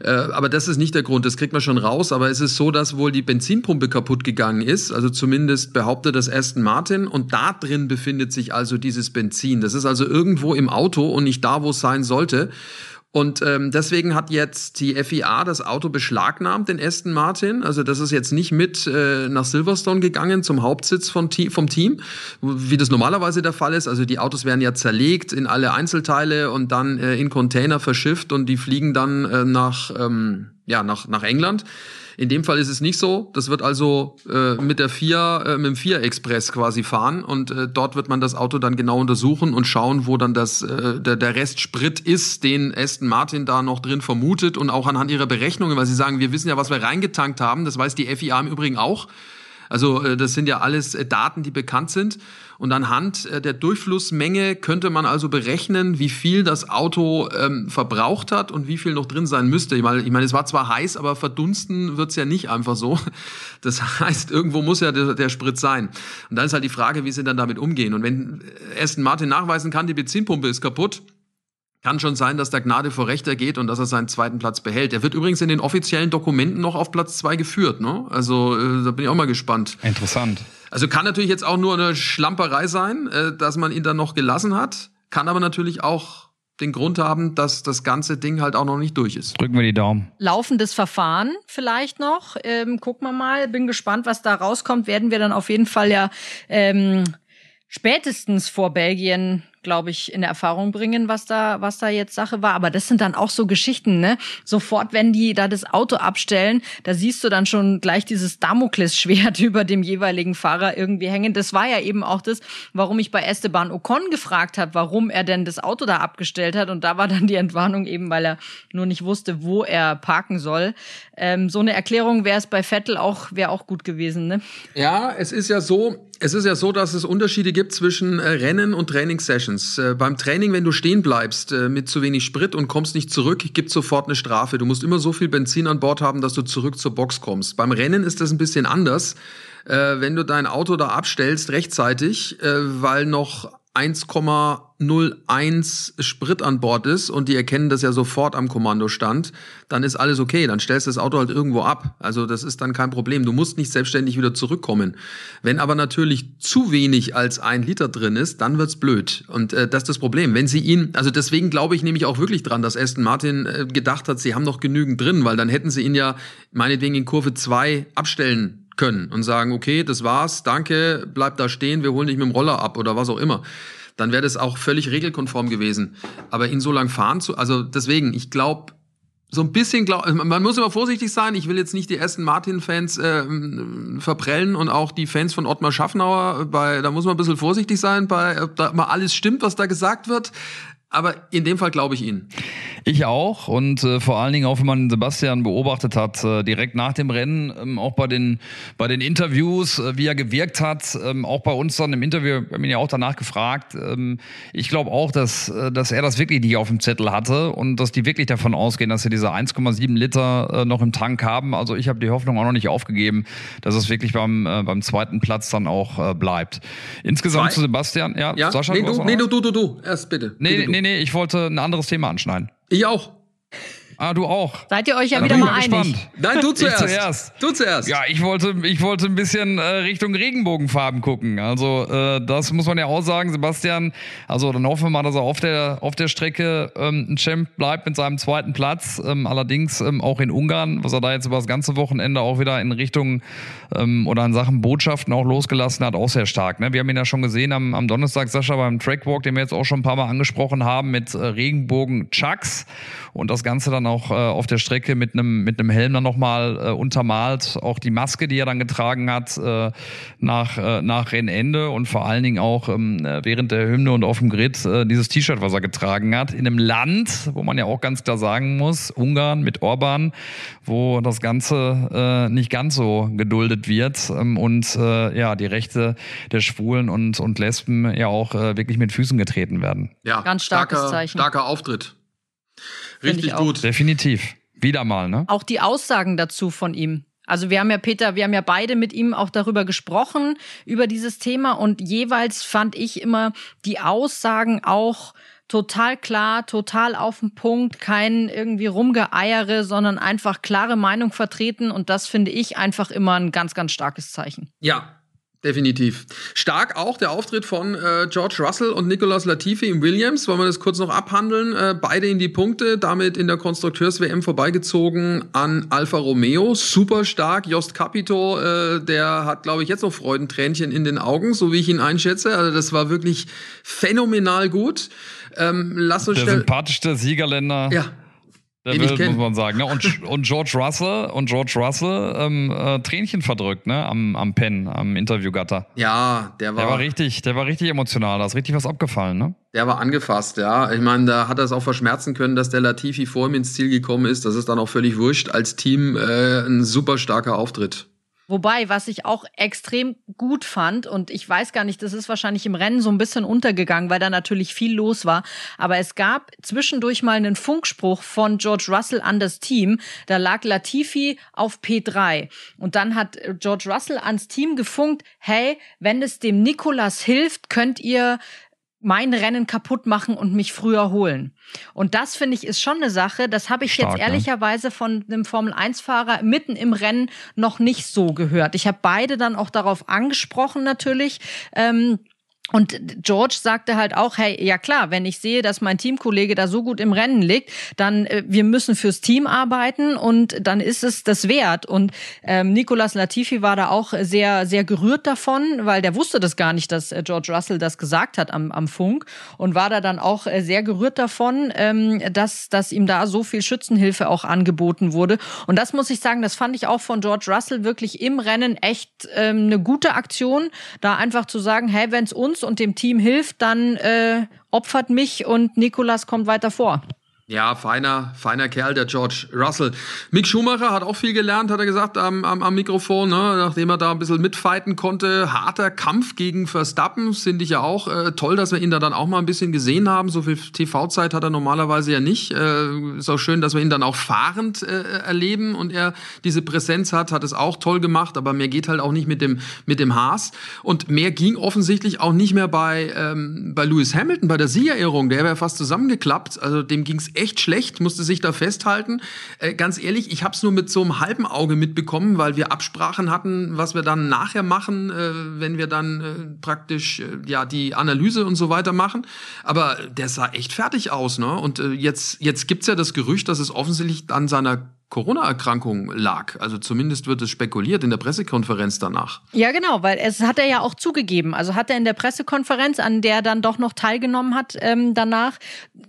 B: Äh, aber das ist nicht der Grund, das kriegt man schon raus. Aber es ist so, dass wohl die Benzinpumpe kaputt gegangen ist. Also zumindest behauptet das Aston Martin. Und da drin befindet sich also dieses Benzin. Das ist also also irgendwo im Auto und nicht da, wo es sein sollte. Und ähm, deswegen hat jetzt die FIA das Auto beschlagnahmt, den Aston Martin. Also das ist jetzt nicht mit äh, nach Silverstone gegangen zum Hauptsitz von, vom Team, wie das normalerweise der Fall ist. Also die Autos werden ja zerlegt in alle Einzelteile und dann äh, in Container verschifft und die fliegen dann äh, nach, ähm, ja, nach, nach England. In dem Fall ist es nicht so. Das wird also äh, mit der 4, äh, mit dem 4 Express quasi fahren und äh, dort wird man das Auto dann genau untersuchen und schauen, wo dann das, äh, der, der Rest Sprit ist, den Aston Martin da noch drin vermutet und auch anhand ihrer Berechnungen, weil sie sagen, wir wissen ja, was wir reingetankt haben. Das weiß die FIA im Übrigen auch. Also äh, das sind ja alles äh, Daten, die bekannt sind. Und anhand äh, der Durchflussmenge könnte man also berechnen, wie viel das Auto ähm, verbraucht hat und wie viel noch drin sein müsste. Ich meine, ich meine es war zwar heiß, aber verdunsten wird's ja nicht einfach so. Das heißt, irgendwo muss ja der, der Sprit sein. Und dann ist halt die Frage, wie sie dann damit umgehen. Und wenn Aston Martin nachweisen kann, die Benzinpumpe ist kaputt, kann schon sein, dass der Gnade vor Rechter geht und dass er seinen zweiten Platz behält. Er wird übrigens in den offiziellen Dokumenten noch auf Platz zwei geführt. Ne? Also äh, da bin ich auch mal gespannt.
D: Interessant.
B: Also kann natürlich jetzt auch nur eine Schlamperei sein, äh, dass man ihn dann noch gelassen hat. Kann aber natürlich auch den Grund haben, dass das ganze Ding halt auch noch nicht durch ist.
D: Drücken wir die Daumen.
C: Laufendes Verfahren vielleicht noch. Ähm, gucken wir mal. Bin gespannt, was da rauskommt. Werden wir dann auf jeden Fall ja ähm, spätestens vor Belgien glaube ich, in Erfahrung bringen, was da, was da jetzt Sache war. Aber das sind dann auch so Geschichten, ne? Sofort, wenn die da das Auto abstellen, da siehst du dann schon gleich dieses Damoklesschwert über dem jeweiligen Fahrer irgendwie hängen. Das war ja eben auch das, warum ich bei Esteban Ocon gefragt habe, warum er denn das Auto da abgestellt hat. Und da war dann die Entwarnung eben, weil er nur nicht wusste, wo er parken soll. Ähm, so eine Erklärung wäre es bei Vettel auch, wäre auch gut gewesen, ne?
B: Ja, es ist ja so, es ist ja so, dass es Unterschiede gibt zwischen äh, Rennen und Trainingssessions. Äh, beim Training, wenn du stehen bleibst äh, mit zu wenig Sprit und kommst nicht zurück, gibt sofort eine Strafe. Du musst immer so viel Benzin an Bord haben, dass du zurück zur Box kommst. Beim Rennen ist das ein bisschen anders. Äh, wenn du dein Auto da abstellst rechtzeitig, äh, weil noch 1,01 Sprit an Bord ist und die erkennen das ja sofort am Kommandostand, dann ist alles okay. Dann stellst du das Auto halt irgendwo ab. Also das ist dann kein Problem. Du musst nicht selbstständig wieder zurückkommen. Wenn aber natürlich zu wenig als ein Liter drin ist, dann wird's blöd. Und äh, das ist das Problem. Wenn sie ihn, also deswegen glaube ich nämlich auch wirklich dran, dass Aston Martin äh, gedacht hat, sie haben noch genügend drin, weil dann hätten sie ihn ja meinetwegen in Kurve 2 abstellen können und sagen, okay, das war's, danke, bleib da stehen, wir holen dich mit dem Roller ab oder was auch immer. Dann wäre das auch völlig regelkonform gewesen. Aber ihn so lang fahren zu, also deswegen, ich glaube, so ein bisschen, glaub, man muss immer vorsichtig sein. Ich will jetzt nicht die ersten Martin-Fans äh, verprellen und auch die Fans von Ottmar Schaffnauer. Bei, da muss man ein bisschen vorsichtig sein, bei, ob da mal alles stimmt, was da gesagt wird. Aber in dem Fall glaube ich Ihnen.
D: Ich auch und äh, vor allen Dingen auch, wenn man Sebastian beobachtet hat, äh, direkt nach dem Rennen, ähm, auch bei den, bei den Interviews, äh, wie er gewirkt hat, ähm, auch bei uns dann im Interview, wir haben ihn ja auch danach gefragt. Ähm, ich glaube auch, dass, äh, dass er das wirklich nicht auf dem Zettel hatte und dass die wirklich davon ausgehen, dass sie diese 1,7 Liter äh, noch im Tank haben. Also ich habe die Hoffnung auch noch nicht aufgegeben, dass es wirklich beim, äh, beim zweiten Platz dann auch äh, bleibt. Insgesamt Zwei? zu Sebastian, ja,
B: ja? Sascha, nee, du, nee, du, du, du, du, erst bitte.
D: Nee,
B: bitte,
D: du. nee, nee, ich wollte ein anderes Thema anschneiden.
B: Ich auch.
D: Ah, du auch.
C: Seid ihr euch ja, ja wieder mal einig? Gespannt.
B: Nein, du zuerst. zuerst.
D: Du zuerst. Ja, ich wollte, ich wollte ein bisschen äh, Richtung Regenbogenfarben gucken. Also äh, das muss man ja auch sagen, Sebastian. Also dann hoffen wir mal, dass er auf der auf der Strecke ähm, ein Champ bleibt mit seinem zweiten Platz. Ähm, allerdings ähm, auch in Ungarn, was er da jetzt über das ganze Wochenende auch wieder in Richtung ähm, oder in Sachen Botschaften auch losgelassen hat, auch sehr stark. Ne? Wir haben ihn ja schon gesehen am, am Donnerstag, Sascha, beim Trackwalk, den wir jetzt auch schon ein paar Mal angesprochen haben, mit äh, Regenbogen-Chucks und das Ganze dann auch äh, auf der Strecke mit einem mit einem Helm dann nochmal äh, untermalt. Auch die Maske, die er dann getragen hat äh, nach, äh, nach Rennende und vor allen Dingen auch ähm, während der Hymne und auf dem Grid äh, dieses T-Shirt, was er getragen hat, in einem Land, wo man ja auch ganz klar sagen muss, Ungarn mit Orban, wo das Ganze äh, nicht ganz so geduldet wird ähm, und äh, ja, die Rechte der Schwulen und, und Lesben ja auch äh, wirklich mit Füßen getreten werden.
C: Ja, ganz starkes
B: starker,
C: Zeichen.
B: Starker Auftritt. Richtig gut.
D: Definitiv. Wieder mal, ne?
C: Auch die Aussagen dazu von ihm. Also wir haben ja Peter, wir haben ja beide mit ihm auch darüber gesprochen, über dieses Thema und jeweils fand ich immer die Aussagen auch total klar, total auf den Punkt, kein irgendwie Rumgeeiere, sondern einfach klare Meinung vertreten und das finde ich einfach immer ein ganz, ganz starkes Zeichen.
B: Ja, Definitiv. Stark auch der Auftritt von äh, George Russell und Nicolas Latifi im Williams. Wollen wir das kurz noch abhandeln? Äh, beide in die Punkte, damit in der Konstrukteurs-WM vorbeigezogen an Alfa Romeo. Super stark. Jost Capito, äh, der hat, glaube ich, jetzt noch Freudentränchen in den Augen, so wie ich ihn einschätze. Also das war wirklich phänomenal gut.
D: Ähm, lass uns der sympathischste Siegerländer.
B: Ja
D: Welt, muss man sagen. Ne? Und, und George Russell und George Russell ähm, äh, Tränchen verdrückt, ne? Am, am Pen, am Interviewgatter.
B: Ja, der war.
D: Der war richtig, der war richtig emotional, da ist richtig was abgefallen, ne?
B: Der war angefasst, ja. Ich meine, da hat er es auch verschmerzen können, dass der Latifi vor ihm ins Ziel gekommen ist. Das ist dann auch völlig wurscht. Als Team äh, ein super starker Auftritt.
C: Wobei, was ich auch extrem gut fand, und ich weiß gar nicht, das ist wahrscheinlich im Rennen so ein bisschen untergegangen, weil da natürlich viel los war, aber es gab zwischendurch mal einen Funkspruch von George Russell an das Team. Da lag Latifi auf P3. Und dann hat George Russell ans Team gefunkt, hey, wenn es dem Nikolas hilft, könnt ihr mein Rennen kaputt machen und mich früher holen. Und das finde ich ist schon eine Sache, das habe ich Stark, jetzt ehrlicherweise von einem Formel 1 Fahrer mitten im Rennen noch nicht so gehört. Ich habe beide dann auch darauf angesprochen natürlich. Ähm, Und George sagte halt auch, hey, ja klar, wenn ich sehe, dass mein Teamkollege da so gut im Rennen liegt, dann äh, wir müssen fürs Team arbeiten und dann ist es das wert. Und ähm, Nicolas Latifi war da auch sehr, sehr gerührt davon, weil der wusste das gar nicht, dass äh, George Russell das gesagt hat am, am Funk und war da dann auch äh, sehr gerührt davon, ähm, dass, dass ihm da so viel Schützenhilfe auch angeboten wurde. Und das muss ich sagen, das fand ich auch von George Russell wirklich im Rennen echt ähm, eine gute Aktion, da einfach zu sagen, hey, wenn es uns uns und dem Team hilft, dann äh, opfert mich und Nikolas kommt weiter vor.
B: Ja, feiner, feiner Kerl, der George Russell. Mick Schumacher hat auch viel gelernt, hat er gesagt am, am, am Mikrofon, ne? nachdem er da ein bisschen mitfighten konnte. Harter Kampf gegen Verstappen, finde ich ja auch äh, toll, dass wir ihn da dann auch mal ein bisschen gesehen haben. So viel TV-Zeit hat er normalerweise ja nicht. Äh, ist auch schön, dass wir ihn dann auch fahrend äh, erleben und er diese Präsenz hat, hat es auch toll gemacht, aber mehr geht halt auch nicht mit dem, mit dem Haas. Und mehr ging offensichtlich auch nicht mehr bei, ähm, bei Lewis Hamilton, bei der Siegerehrung. Der wäre fast zusammengeklappt. Also dem ging's echt schlecht, musste sich da festhalten. Äh, ganz ehrlich, ich habe es nur mit so einem halben Auge mitbekommen, weil wir Absprachen hatten, was wir dann nachher machen, äh, wenn wir dann äh, praktisch äh, ja die Analyse und so weiter machen. Aber der sah echt fertig aus, ne? Und äh, jetzt jetzt gibt's ja das Gerücht, dass es offensichtlich an seiner Corona-Erkrankung lag. Also zumindest wird es spekuliert in der Pressekonferenz danach.
C: Ja, genau, weil es hat er ja auch zugegeben. Also hat er in der Pressekonferenz, an der er dann doch noch teilgenommen hat ähm, danach,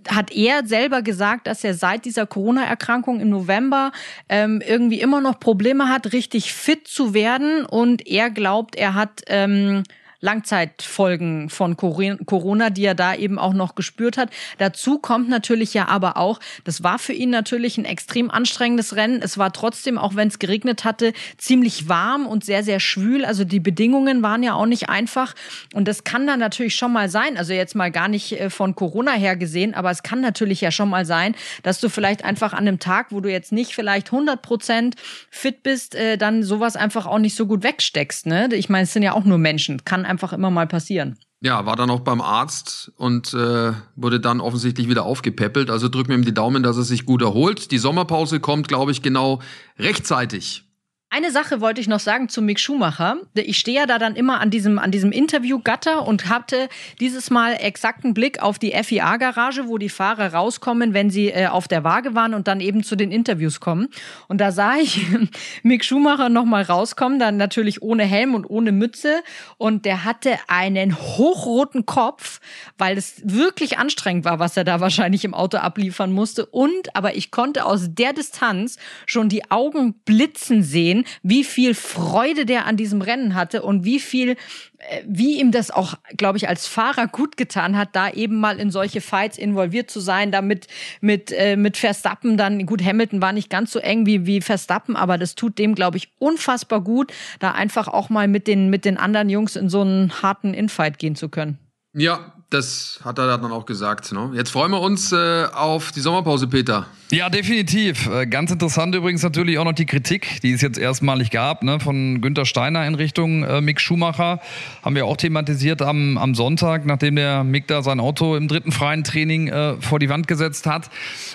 C: hat er selber gesagt, dass er seit dieser Corona-Erkrankung im November ähm, irgendwie immer noch Probleme hat, richtig fit zu werden. Und er glaubt, er hat ähm, Langzeitfolgen von Corona, die er da eben auch noch gespürt hat. Dazu kommt natürlich ja aber auch, das war für ihn natürlich ein extrem anstrengendes Rennen. Es war trotzdem, auch wenn es geregnet hatte, ziemlich warm und sehr, sehr schwül. Also die Bedingungen waren ja auch nicht einfach. Und das kann dann natürlich schon mal sein, also jetzt mal gar nicht äh, von Corona her gesehen, aber es kann natürlich ja schon mal sein, dass du vielleicht einfach an einem Tag, wo du jetzt nicht vielleicht 100 Prozent fit bist, äh, dann sowas einfach auch nicht so gut wegsteckst. Ne? Ich meine, es sind ja auch nur Menschen. Kann einfach immer mal passieren.
B: Ja, war dann auch beim Arzt und äh, wurde dann offensichtlich wieder aufgepäppelt. Also drücken wir ihm die Daumen, dass er sich gut erholt. Die Sommerpause kommt, glaube ich, genau rechtzeitig.
C: Eine Sache wollte ich noch sagen zu Mick Schumacher. Ich stehe ja da dann immer an diesem, an diesem Interviewgatter und hatte dieses Mal exakten Blick auf die FIA-Garage, wo die Fahrer rauskommen, wenn sie äh, auf der Waage waren und dann eben zu den Interviews kommen. Und da sah ich Mick Schumacher nochmal rauskommen, dann natürlich ohne Helm und ohne Mütze. Und der hatte einen hochroten Kopf, weil es wirklich anstrengend war, was er da wahrscheinlich im Auto abliefern musste. Und, aber ich konnte aus der Distanz schon die Augen blitzen sehen wie viel Freude der an diesem Rennen hatte und wie viel, äh, wie ihm das auch, glaube ich, als Fahrer gut getan hat, da eben mal in solche Fights involviert zu sein, damit mit, äh, mit Verstappen dann, gut, Hamilton war nicht ganz so eng wie, wie Verstappen, aber das tut dem, glaube ich, unfassbar gut, da einfach auch mal mit den, mit den anderen Jungs in so einen harten Infight gehen zu können.
B: Ja, das hat er dann auch gesagt. Ne? Jetzt freuen wir uns äh, auf die Sommerpause, Peter.
D: Ja, definitiv. Äh, ganz interessant übrigens natürlich auch noch die Kritik, die es jetzt erstmalig gab, ne, von Günter Steiner in Richtung äh, Mick Schumacher. Haben wir auch thematisiert am, am Sonntag, nachdem der Mick da sein Auto im dritten freien Training äh, vor die Wand gesetzt hat.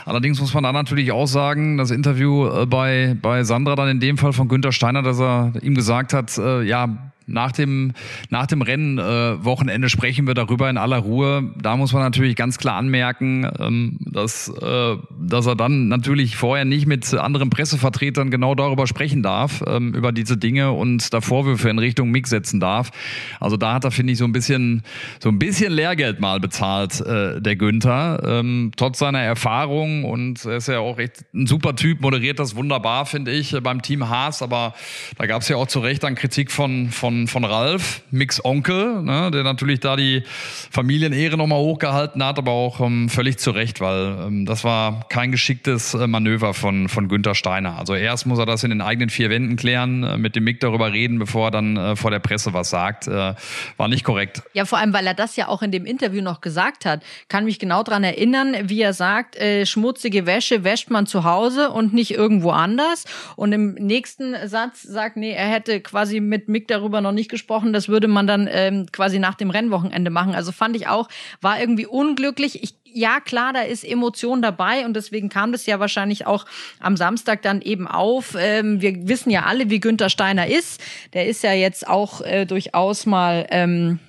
D: Allerdings muss man da natürlich auch sagen, das Interview äh, bei, bei Sandra dann in dem Fall von Günter Steiner, dass er ihm gesagt hat, äh, ja, nach dem, nach dem Rennen äh, Wochenende sprechen wir darüber in aller Ruhe. Da muss man natürlich ganz klar anmerken, ähm, dass, äh, dass er dann natürlich vorher nicht mit anderen Pressevertretern genau darüber sprechen darf, ähm, über diese Dinge und da Vorwürfe in Richtung Mix setzen darf. Also da hat er, finde ich, so ein bisschen, so ein bisschen Lehrgeld mal bezahlt, äh, der Günther. Ähm, trotz seiner Erfahrung und er ist ja auch echt ein super Typ, moderiert das wunderbar, finde ich, beim Team Haas. Aber da gab es ja auch zu Recht dann Kritik von, von von, von Ralf, Mix Onkel, ne, der natürlich da die Familienehre nochmal hochgehalten hat, aber auch ähm, völlig zu Recht, weil ähm, das war kein geschicktes äh, Manöver von, von Günther Steiner. Also erst muss er das in den eigenen vier Wänden klären, äh, mit dem Mick darüber reden, bevor er dann äh, vor der Presse was sagt. Äh, war nicht korrekt.
C: Ja, vor allem, weil er das ja auch in dem Interview noch gesagt hat. Kann mich genau daran erinnern, wie er sagt, äh, schmutzige Wäsche wäscht man zu Hause und nicht irgendwo anders. Und im nächsten Satz sagt, nee, er hätte quasi mit Mick darüber noch nicht gesprochen. Das würde man dann ähm, quasi nach dem Rennwochenende machen. Also fand ich auch, war irgendwie unglücklich. Ich, ja, klar, da ist Emotion dabei und deswegen kam das ja wahrscheinlich auch am Samstag dann eben auf. Ähm, wir wissen ja alle, wie Günther Steiner ist. Der ist ja jetzt auch äh, durchaus mal. Ähm,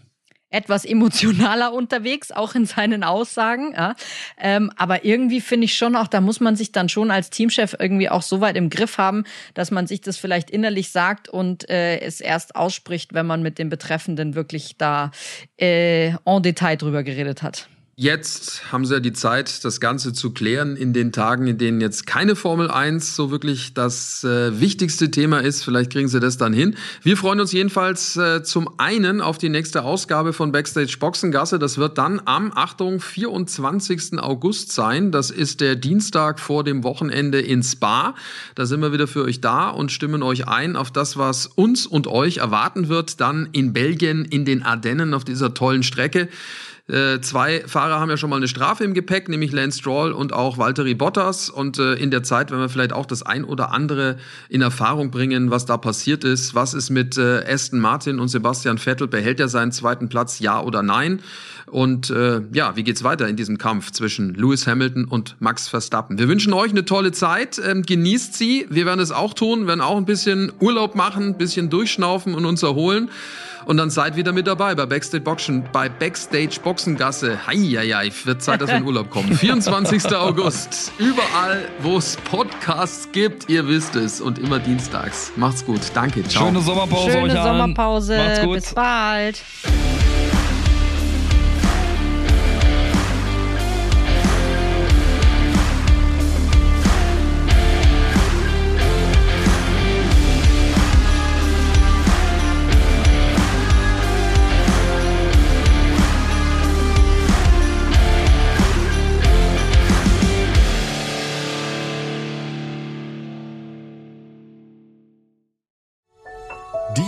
C: etwas emotionaler unterwegs, auch in seinen Aussagen. Ja. Ähm, aber irgendwie finde ich schon auch, da muss man sich dann schon als Teamchef irgendwie auch so weit im Griff haben, dass man sich das vielleicht innerlich sagt und äh, es erst ausspricht, wenn man mit dem Betreffenden wirklich da äh, en Detail drüber geredet hat.
B: Jetzt haben sie ja die Zeit, das Ganze zu klären in den Tagen, in denen jetzt keine Formel 1 so wirklich das äh, wichtigste Thema ist. Vielleicht kriegen sie das dann hin. Wir freuen uns jedenfalls äh, zum einen auf die nächste Ausgabe von Backstage Boxengasse. Das wird dann am, Achtung, 24. August sein. Das ist der Dienstag vor dem Wochenende in Spa. Da sind wir wieder für euch da und stimmen euch ein auf das, was uns und euch erwarten wird, dann in Belgien, in den Ardennen auf dieser tollen Strecke. Äh, zwei Fahrer haben ja schon mal eine Strafe im Gepäck, nämlich Lance Stroll und auch Valtteri Bottas. Und äh, in der Zeit werden wir vielleicht auch das ein oder andere in Erfahrung bringen, was da passiert ist. Was ist mit äh, Aston Martin und Sebastian Vettel? Behält er seinen zweiten Platz, ja oder nein? Und äh, ja, wie geht's weiter in diesem Kampf zwischen Lewis Hamilton und Max Verstappen? Wir wünschen euch eine tolle Zeit. Ähm, genießt sie. Wir werden es auch tun, werden auch ein bisschen Urlaub machen, ein bisschen durchschnaufen und uns erholen. Und dann seid wieder mit dabei bei Backstage Boxen, bei Backstage Boxengasse. Heieiei, wird Zeit, dass wir in Urlaub kommen. 24. August. Überall, wo es Podcasts gibt, ihr wisst es. Und immer dienstags. Macht's gut. Danke. Ciao.
D: Schöne Sommerpause
C: Schöne
D: euch allen.
C: Sommerpause.
D: Macht's gut.
C: Bis bald.